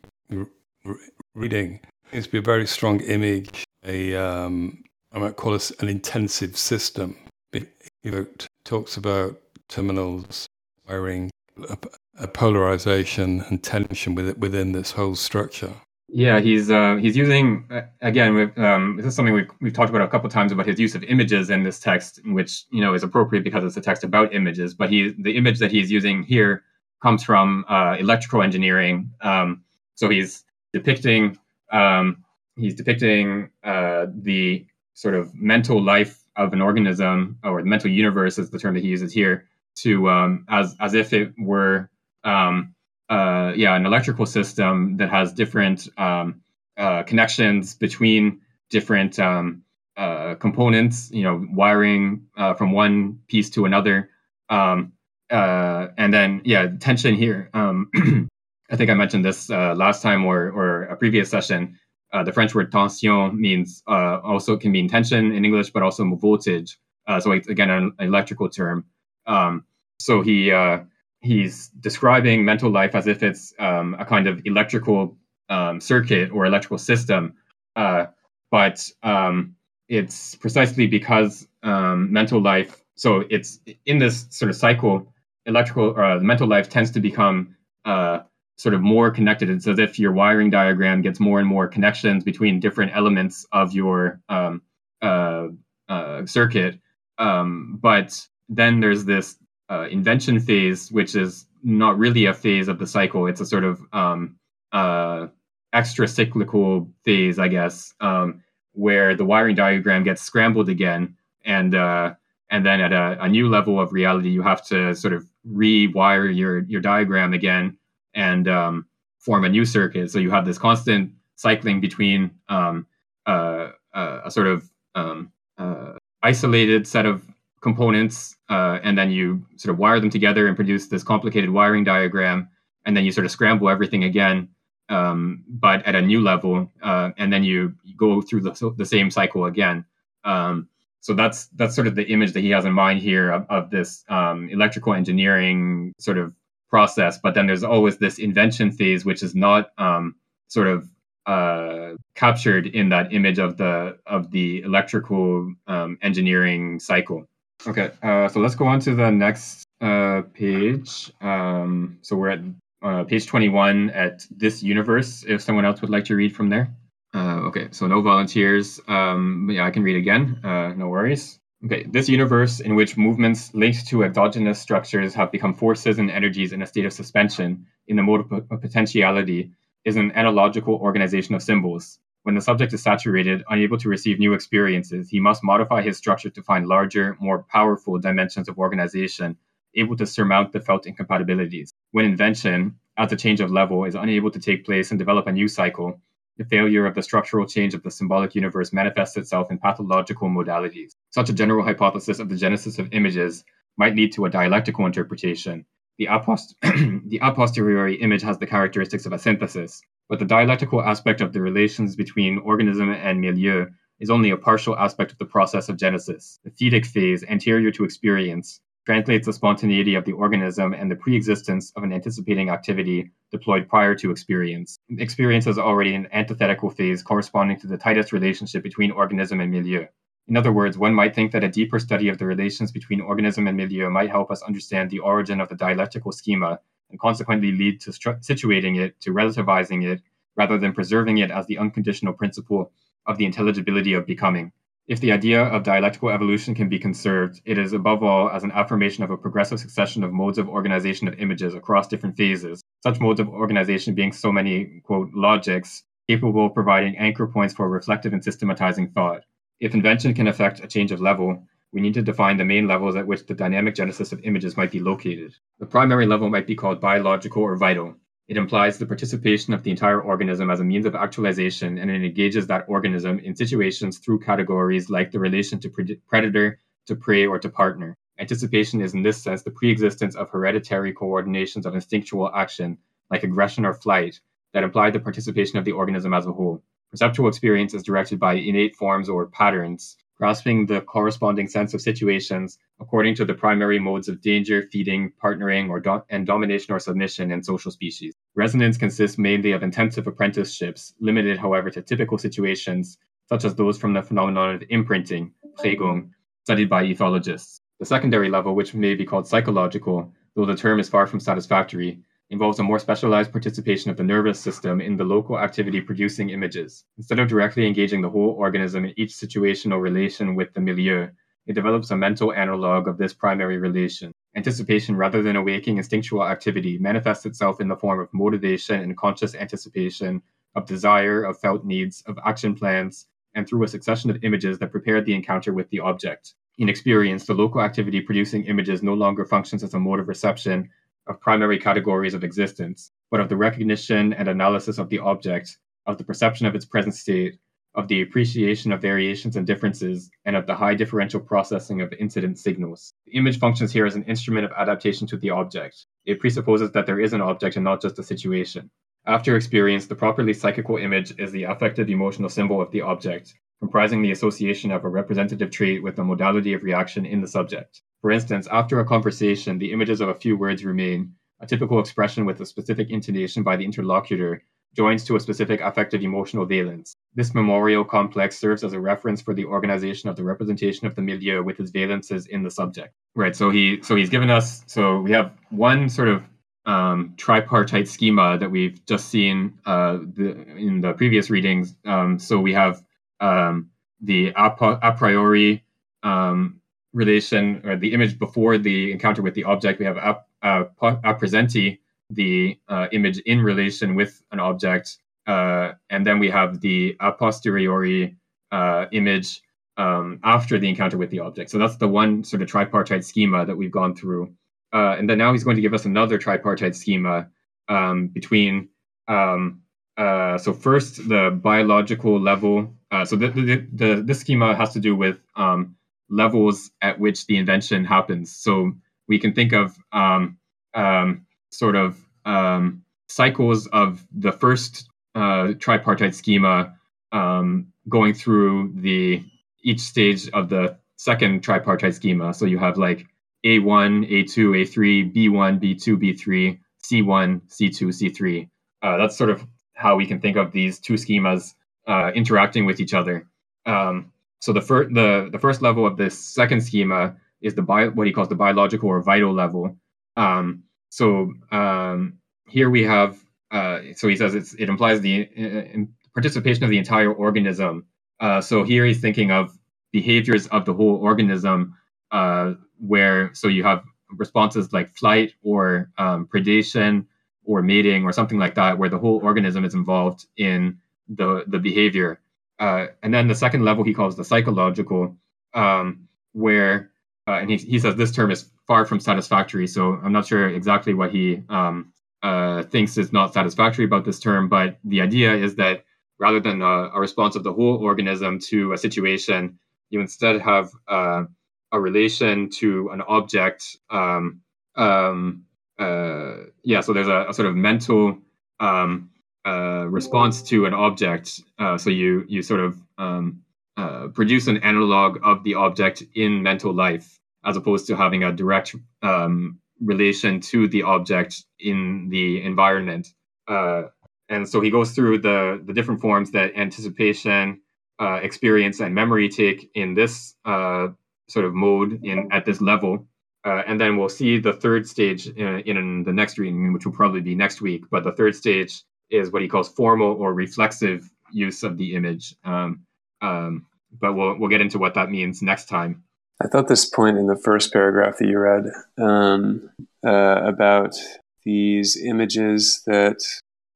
reading seems to be a very strong image, a um, I might call it an intensive system. It talks about terminals wiring a, a, polarization and tension within, within this whole structure. Yeah, he's uh, he's using again. Um, this is something we've we've talked about a couple times about his use of images in this text, which you know is appropriate because it's a text about images. But he the image that he's using here comes from uh, electrical engineering. Um, so he's depicting um, he's depicting uh, the sort of mental life of an organism or the mental universe is the term that he uses here to um, as as if it were um, uh, yeah an electrical system that has different um, uh, connections between different um, uh, components you know wiring uh, from one piece to another. Um, uh, and then yeah tension here I think I mentioned this uh, last time or, or a previous session. Uh, the French word tension means uh, also can mean tension in English, but also voltage. Uh, so it's, again, an electrical term. Um, so he uh, he's describing mental life as if it's um, a kind of electrical um, circuit or electrical system Uh, but um, it's precisely because um, mental life. So it's in this sort of cycle. Electrical or mental life tends to become uh, sort of more connected. It's as if your wiring diagram gets more and more connections between different elements of your um, uh, uh, circuit. Um, but then there's this uh, invention phase, which is not really a phase of the cycle. It's a sort of um, uh, extra cyclical phase, I guess, um, where the wiring diagram gets scrambled again, and uh, and then at a, a, new level of reality, you have to sort of rewire your your diagram again and um, form a new circuit. So you have this constant cycling between um, uh, uh, a sort of um, uh, isolated set of components, uh, and then you sort of wire them together and produce this complicated wiring diagram, and then you sort of scramble everything again, um, but at a new level, uh, and then you, go through the, the same cycle again. Um, so that's that's sort of the image that he has in mind here of, of this um, electrical engineering sort of process. But then there's always this invention phase, which is not um, sort of uh, captured in that image of the of the electrical um, engineering cycle. Okay, uh, so let's go on to the next uh, page. Um, so we're at uh, page 21 at this universe. If someone else would like to read from there. Uh, okay, so no volunteers. Um, yeah, I can read again. Uh, no worries. Okay, this universe in which movements linked to exogenous structures have become forces and energies in a state of suspension in the mode of potentiality is an analogical organization of symbols. When the subject is saturated, unable to receive new experiences, he must modify his structure to find larger, more powerful dimensions of organization, able to surmount the felt incompatibilities. When invention, as a change of level, is unable to take place and develop a new cycle, the failure of the structural change of the symbolic universe manifests itself in pathological modalities. Such a general hypothesis of the genesis of images might lead to a dialectical interpretation. The, the a posteriori image has the characteristics of a synthesis, but the dialectical aspect of the relations between organism and milieu is only a partial aspect of the process of genesis. The thetic phase, anterior to experience, translates the spontaneity of the organism and the pre-existence of an anticipating activity deployed prior to experience. Experience is already an antithetical phase corresponding to the tightest relationship between organism and milieu. In other words, one might think that a deeper study of the relations between organism and milieu might help us understand the origin of the dialectical schema and consequently lead to stru- situating it, to relativizing it, rather than preserving it as the unconditional principle of the intelligibility of becoming. If the idea of dialectical evolution can be conserved, it is above all as an affirmation of a progressive succession of modes of organization of images across different phases, such modes of organization being so many, quote, logics, capable of providing anchor points for reflective and systematizing thought. If invention can affect a change of level, we need to define the main levels at which the dynamic genesis of images might be located. The primary level might be called biological or vital, it implies the participation of the entire organism as a means of actualization, and it engages that organism in situations through categories like the relation to predator, to prey, or to partner. Anticipation is, in this sense, the pre-existence of hereditary coordinations of instinctual action, like aggression or flight, that imply the participation of the organism as a whole. Perceptual experience is directed by innate forms or patterns, grasping the corresponding sense of situations according to the primary modes of danger, feeding, partnering, or do- and domination or submission in social species. Resonance consists mainly of intensive apprenticeships, limited, however, to typical situations such as those from the phenomenon of imprinting, Prägung, studied by ethologists. The secondary level, which may be called psychological, though the term is far from satisfactory, involves a more specialized participation of the nervous system in the local activity producing images. Instead of directly engaging the whole organism in each situational relation with the milieu, it develops a mental analog of this primary relation. Anticipation, rather than a waking instinctual activity, manifests itself in the form of motivation and conscious anticipation, of desire, of felt needs, of action plans, and through a succession of images that prepare the encounter with the object. In experience, the local activity producing images no longer functions as a mode of reception, of primary categories of existence, but of the recognition and analysis of the object, of the perception of its present state, of the appreciation of variations and differences, and of the high differential processing of incident signals. The image functions here as an instrument of adaptation to the object. It presupposes that there is an object and not just a situation. After experience, the properly psychical image is the affective emotional symbol of the object, comprising the association of a representative trait with the modality of reaction in the subject. For instance, after a conversation, the images of a few words remain, a typical expression with a specific intonation by the interlocutor, joins to a specific affective emotional valence. This memorial complex serves as a reference for the organization of the representation of the milieu with its valences in the subject. Right. So he so he's given us so we have one sort of um, tripartite schema that we've just seen uh, the, in the previous readings. Um, so we have um, the a, priori um, relation or the image before the encounter with the object. We have a, a, a praesenti, the uh, image in relation with an object. Uh, and then we have the a posteriori uh, image um, after the encounter with the object. So that's the one sort of tripartite schema that we've gone through. Uh, and then now he's going to give us another tripartite schema um, between. Um, uh, so first, the biological level. Uh, so the, the, the, this schema has to do with um, levels at which the invention happens. So we can think of um, um, sort of um, cycles of the first uh, tripartite schema going through the each stage of the second tripartite schema. So you have like a1, A2, A3, B1, B2, B3, C1, C2, C3. Uh, that's sort of how we can think of these two schemas uh, interacting with each other. Um, so the, the, the first level of this second schema is the bio- what he calls the biological or vital level. Um, so um, here we have, uh, so he says it implies the uh, participation of the entire organism. Uh, so here he's thinking of behaviors of the whole organism uh, where so you have responses like flight or um, predation or mating or something like that, where the whole organism is involved in the the behavior. Uh, and then the second level he calls the psychological, um, where uh, and he, he says this term is far from satisfactory. So I'm not sure exactly what he um, uh, thinks is not satisfactory about this term, but the idea is that rather than a, a response of the whole organism to a situation, you instead have uh, a relation to an object. Um, um, uh, yeah, so there's a, a sort of mental um, uh, response to an object. Uh, so you you sort of um, uh, produce an analog of the object in mental life, as opposed to having a direct um, relation to the object in the environment. Uh, and so he goes through the the different forms that anticipation, uh, experience, and memory take in this sort of mode in at this level. Uh, and then we'll see the third stage in, uh, in, the next reading, which will probably be next week. But the third stage is what he calls formal or reflexive use of the image. Um, um, but we'll we'll get into what that means next time. I thought this point in the first paragraph that you read um, uh, about these images that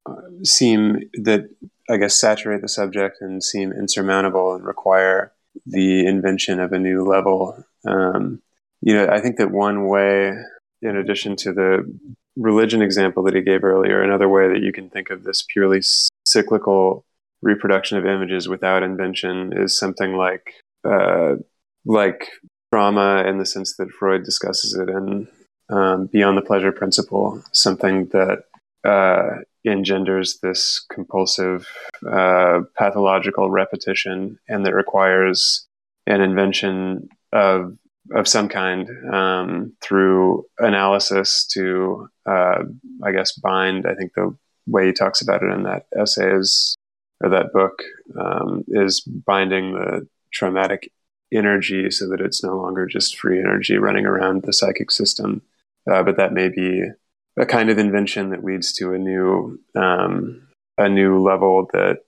uh, seem that I guess saturate the subject and seem insurmountable and require the invention of a new level. You know, I think that one way, in addition to the religion example that he gave earlier, another way that you can think of this purely cyclical reproduction of images without invention is something like uh, like trauma in the sense that Freud discusses it in um, Beyond the Pleasure Principle, something that uh, engenders this compulsive uh, pathological repetition and that requires an invention of of some kind um, through analysis to uh, I guess bind I think the way he talks about it in that essay is or that book um, is binding the traumatic energy so that it's no longer just free energy running around the psychic system. Uh, but that may be a kind of invention that leads to a new um, a new level that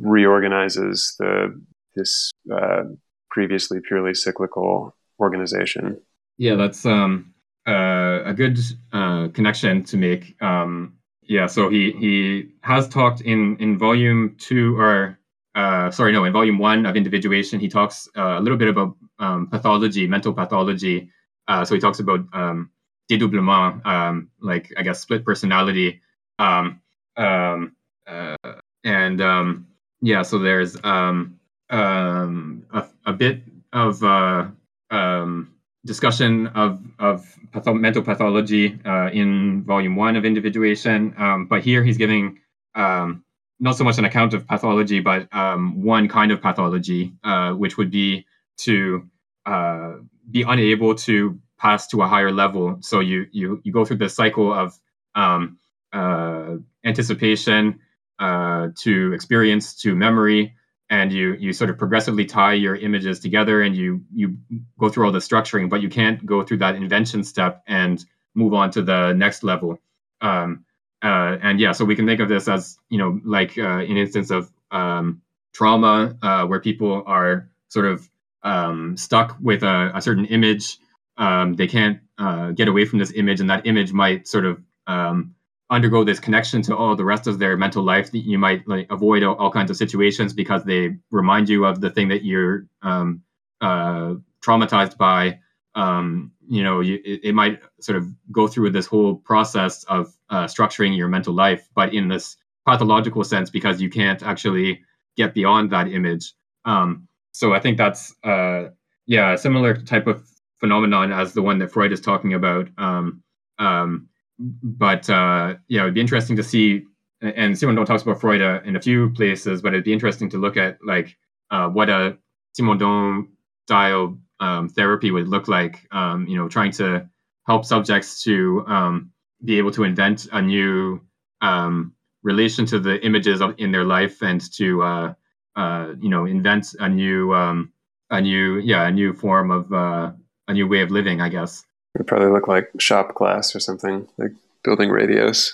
reorganizes the this uh, previously purely cyclical organization. Yeah, that's um, uh, a good uh, connection to make. Um, yeah, so he he has talked in in volume two or uh, sorry no in volume one of individuation he talks uh, a little bit about um, pathology, mental pathology. Uh, so he talks about um, dédoublement, um, like I guess split personality, um, um, uh, and um, yeah, so there's um, um, a, a, bit of uh, um, discussion of of patho- mental pathology uh, in volume one of individuation, um, but here he's giving um, not so much an account of pathology, but um, one kind of pathology, uh, which would be to uh, be unable to pass to a higher level. So you you you go through the cycle of um, uh, anticipation, uh, to experience to memory and you you sort of progressively tie your images together and you you go through all the structuring but you can't go through that invention step and move on to the next level. Um, uh, and yeah so we can think of this as you know like uh, an instance of um, trauma uh, where people are sort of um, stuck with a, a certain image. Um, they can't uh, get away from this image and that image might sort of um, undergo this connection to all the rest of their mental life that you might like avoid all, all, kinds of situations because they remind you of the thing that you're um, uh, traumatized by. Um, you know you, it, might sort of go through this whole process of uh, structuring your mental life but in this pathological sense because you can't actually get beyond that image. Um, so i think that's uh, yeah a similar type of phenomenon as the one that freud is talking about. Um, um but uh, yeah, it'd be interesting to see. And Simondon talks about Freud uh, in a few places, but it'd be interesting to look at like uh, what a Simondon style um, therapy would look like. Um, you know, trying to help subjects to um, be able to invent a new um, relation to the images of, in their life, and to uh, uh, you know invent a new um, a new yeah a new form of uh, a new way of living, I guess. It probably look like shop class or something, like building radios.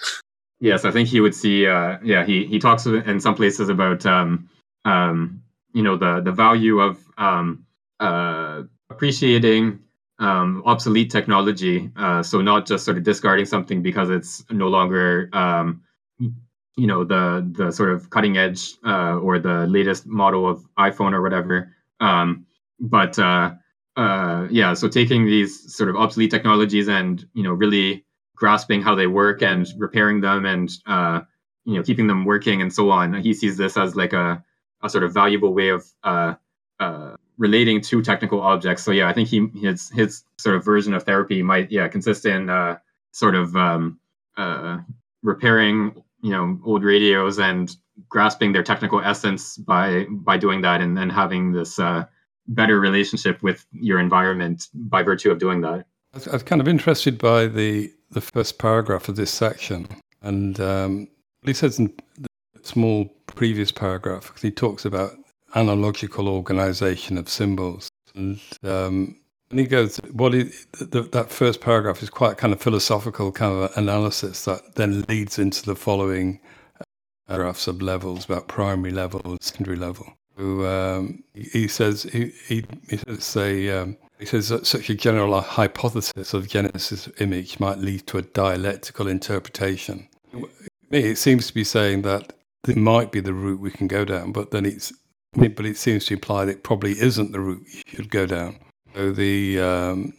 Yes, I think he would see. Uh, yeah, he he talks in some places about um, um, you know the the value of um, uh, appreciating um, obsolete technology. Uh, so not just sort of discarding something because it's no longer um, you know the the sort of cutting edge uh, or the latest model of iPhone or whatever. Um, but uh, uh, yeah, so taking these sort of obsolete technologies and you know really grasping how they work and repairing them and uh, you know keeping them working and so on. He sees this as like a, a sort of valuable way of uh, uh, relating to technical objects. So yeah, I think he his his sort of version of therapy might yeah consist in uh, sort of um, repairing you know old radios and grasping their technical essence by by doing that and then having this better relationship with your environment by virtue of doing that. I was kind of interested by the the first paragraph of this section, and um, he says in the small previous paragraph he talks about analogical organization of symbols, and um, and he goes, what that first paragraph is quite kind of philosophical kind of analysis that then leads into the following paragraphs of levels about primary level and secondary level who um, he says he he, he says a um, he says that such a general hypothesis of Genesis image might lead to a dialectical interpretation. It seems to be saying that it might be the route we can go down, but then it's but it seems to imply that it probably isn't the route you should go down. So the um,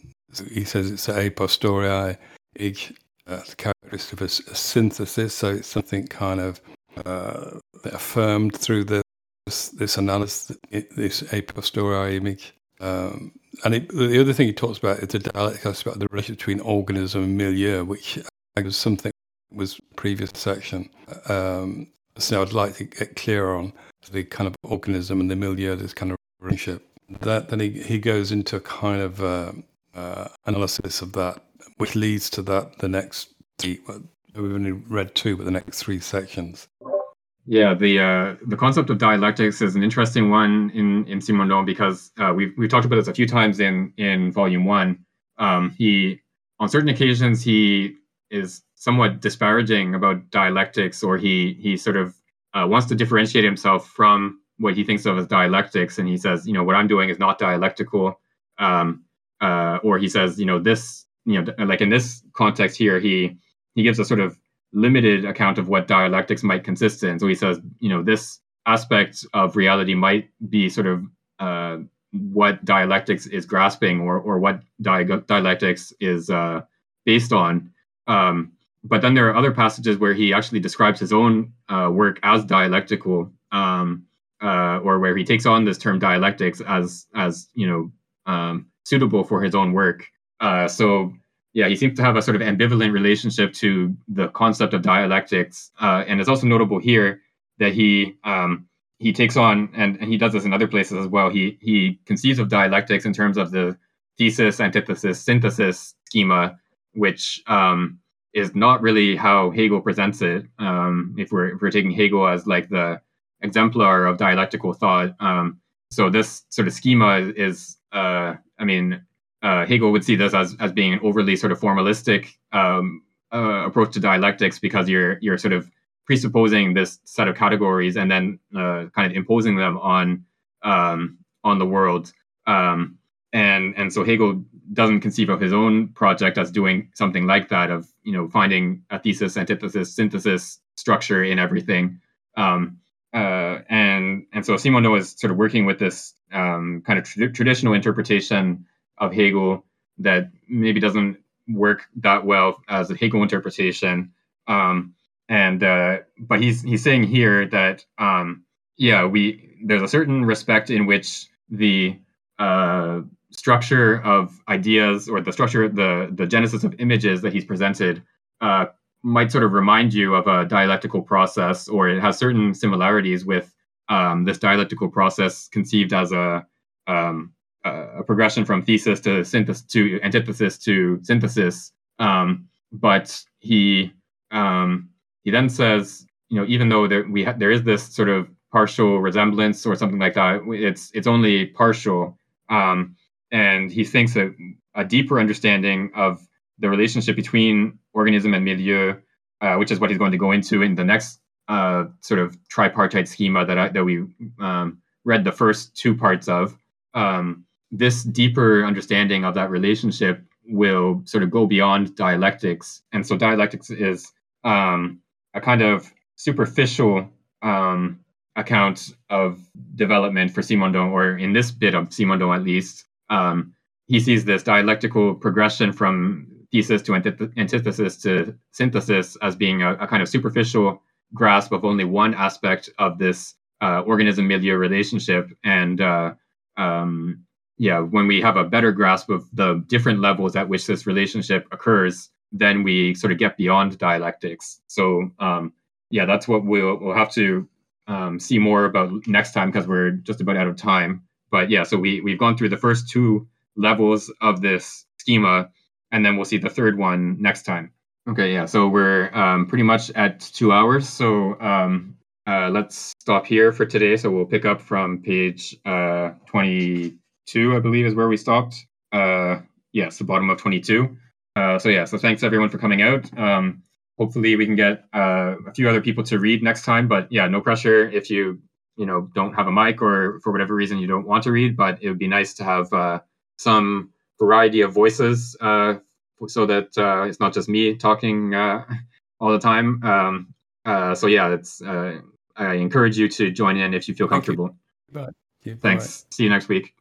he says it's a posteriori each uh, characteristic of a, a, synthesis, so it's something kind of uh, affirmed through the this, this analysis, this a posteriori image. Um, and it, the other thing he talks about is the dialectics about the relationship between organism and milieu, which I was something was previous section. Um, so I'd like to get clearer on the kind of organism and the milieu, this kind of relationship. That then he, he goes into a kind of uh, uh, analysis of that, which leads to that the next. We've only read two, but the next three sections. Yeah, the uh, the concept of dialectics is an interesting one in in Simondon because uh, we've we've talked about this a few times in in volume one. Um, he on certain occasions he is somewhat disparaging about dialectics, or he he sort of uh, wants to differentiate himself from what he thinks of as dialectics, and he says, you know, what I'm doing is not dialectical, um, uh, or he says, you know, this, you know, like in this context here, he he gives a sort of limited account of what dialectics might consist in. So he says, you know, this aspect of reality might be sort of uh, what dialectics is grasping or, or what di- dialectics is uh, based on. Um, but then there are other passages where he actually describes his own uh, work as dialectical, um, uh, or where he takes on this term dialectics as as you know um, suitable for his own work. Uh, so yeah, he seems to have a sort of ambivalent relationship to the concept of dialectics, uh, and it's also notable here that he um, he takes on, and, and he does this in other places as well. He he conceives of dialectics in terms of the thesis, antithesis, synthesis schema, which um, is not really how Hegel presents it. Um, if we're if we're taking Hegel as like the exemplar of dialectical thought, um, so this sort of schema is, uh, I mean, uh, Hegel would see this as as being an overly sort of formalistic um, uh, approach to dialectics because you're you're sort of presupposing this set of categories and then uh, kind of imposing them on um, on the world. Um, and and so Hegel doesn't conceive of his own project as doing something like that of you know finding a thesis, antithesis, synthesis structure in everything. Um, uh, and and so Simondon is sort of working with this um, kind of tra- traditional interpretation of Hegel that maybe doesn't work that well as a Hegel interpretation. Um, and uh, but he's he's saying here that um, yeah, we there's a certain respect in which the uh, structure of ideas or the structure the the genesis of images that he's presented uh, might sort of remind you of a dialectical process, or it has certain similarities with um, this dialectical process conceived as a um, a progression from thesis to synthesis to antithesis to synthesis. Um, but he um, he then says, you know, even though there we ha- there is this sort of partial resemblance or something like that, it's it's only partial. Um, and he thinks that a deeper understanding of the relationship between organism and milieu, uh, which is what he's going to go into in the next uh, sort of tripartite schema that I, that we um, read the first two parts of. Um, this deeper understanding of that relationship will sort of go beyond dialectics, and so dialectics is um, a kind of superficial um, account of development for Simondon, or in this bit of Simondon at least. Um, he sees this dialectical progression from thesis to antithesis to synthesis as being a, a, kind of superficial grasp of only one aspect of this uh, organism milieu relationship. And uh, um, yeah, when we have a better grasp of the different levels at which this relationship occurs, then we sort of get beyond dialectics. So um, yeah, that's what we'll we'll have to um, see more about next time because we're just about out of time. But yeah, so we we've gone through the first two levels of this schema, and then we'll see the third one next time. Okay, yeah, so we're um, pretty much at two hours. So um, uh, let's stop here for today. So we'll pick up from page uh, 22, I believe, is where we stopped. Uh, yes, the bottom of 22. Uh, so yeah, so thanks everyone for coming out. Um, hopefully we can get uh, a few other people to read next time. But yeah, no pressure if you you know don't have a mic or for whatever reason you don't want to read. But it would be nice to have uh, some variety of voices uh, so that uh, it's not just me talking uh, all the time. Um, uh, so yeah, it's I encourage you to join in if you feel comfortable. Thank you. Thanks. See you next week.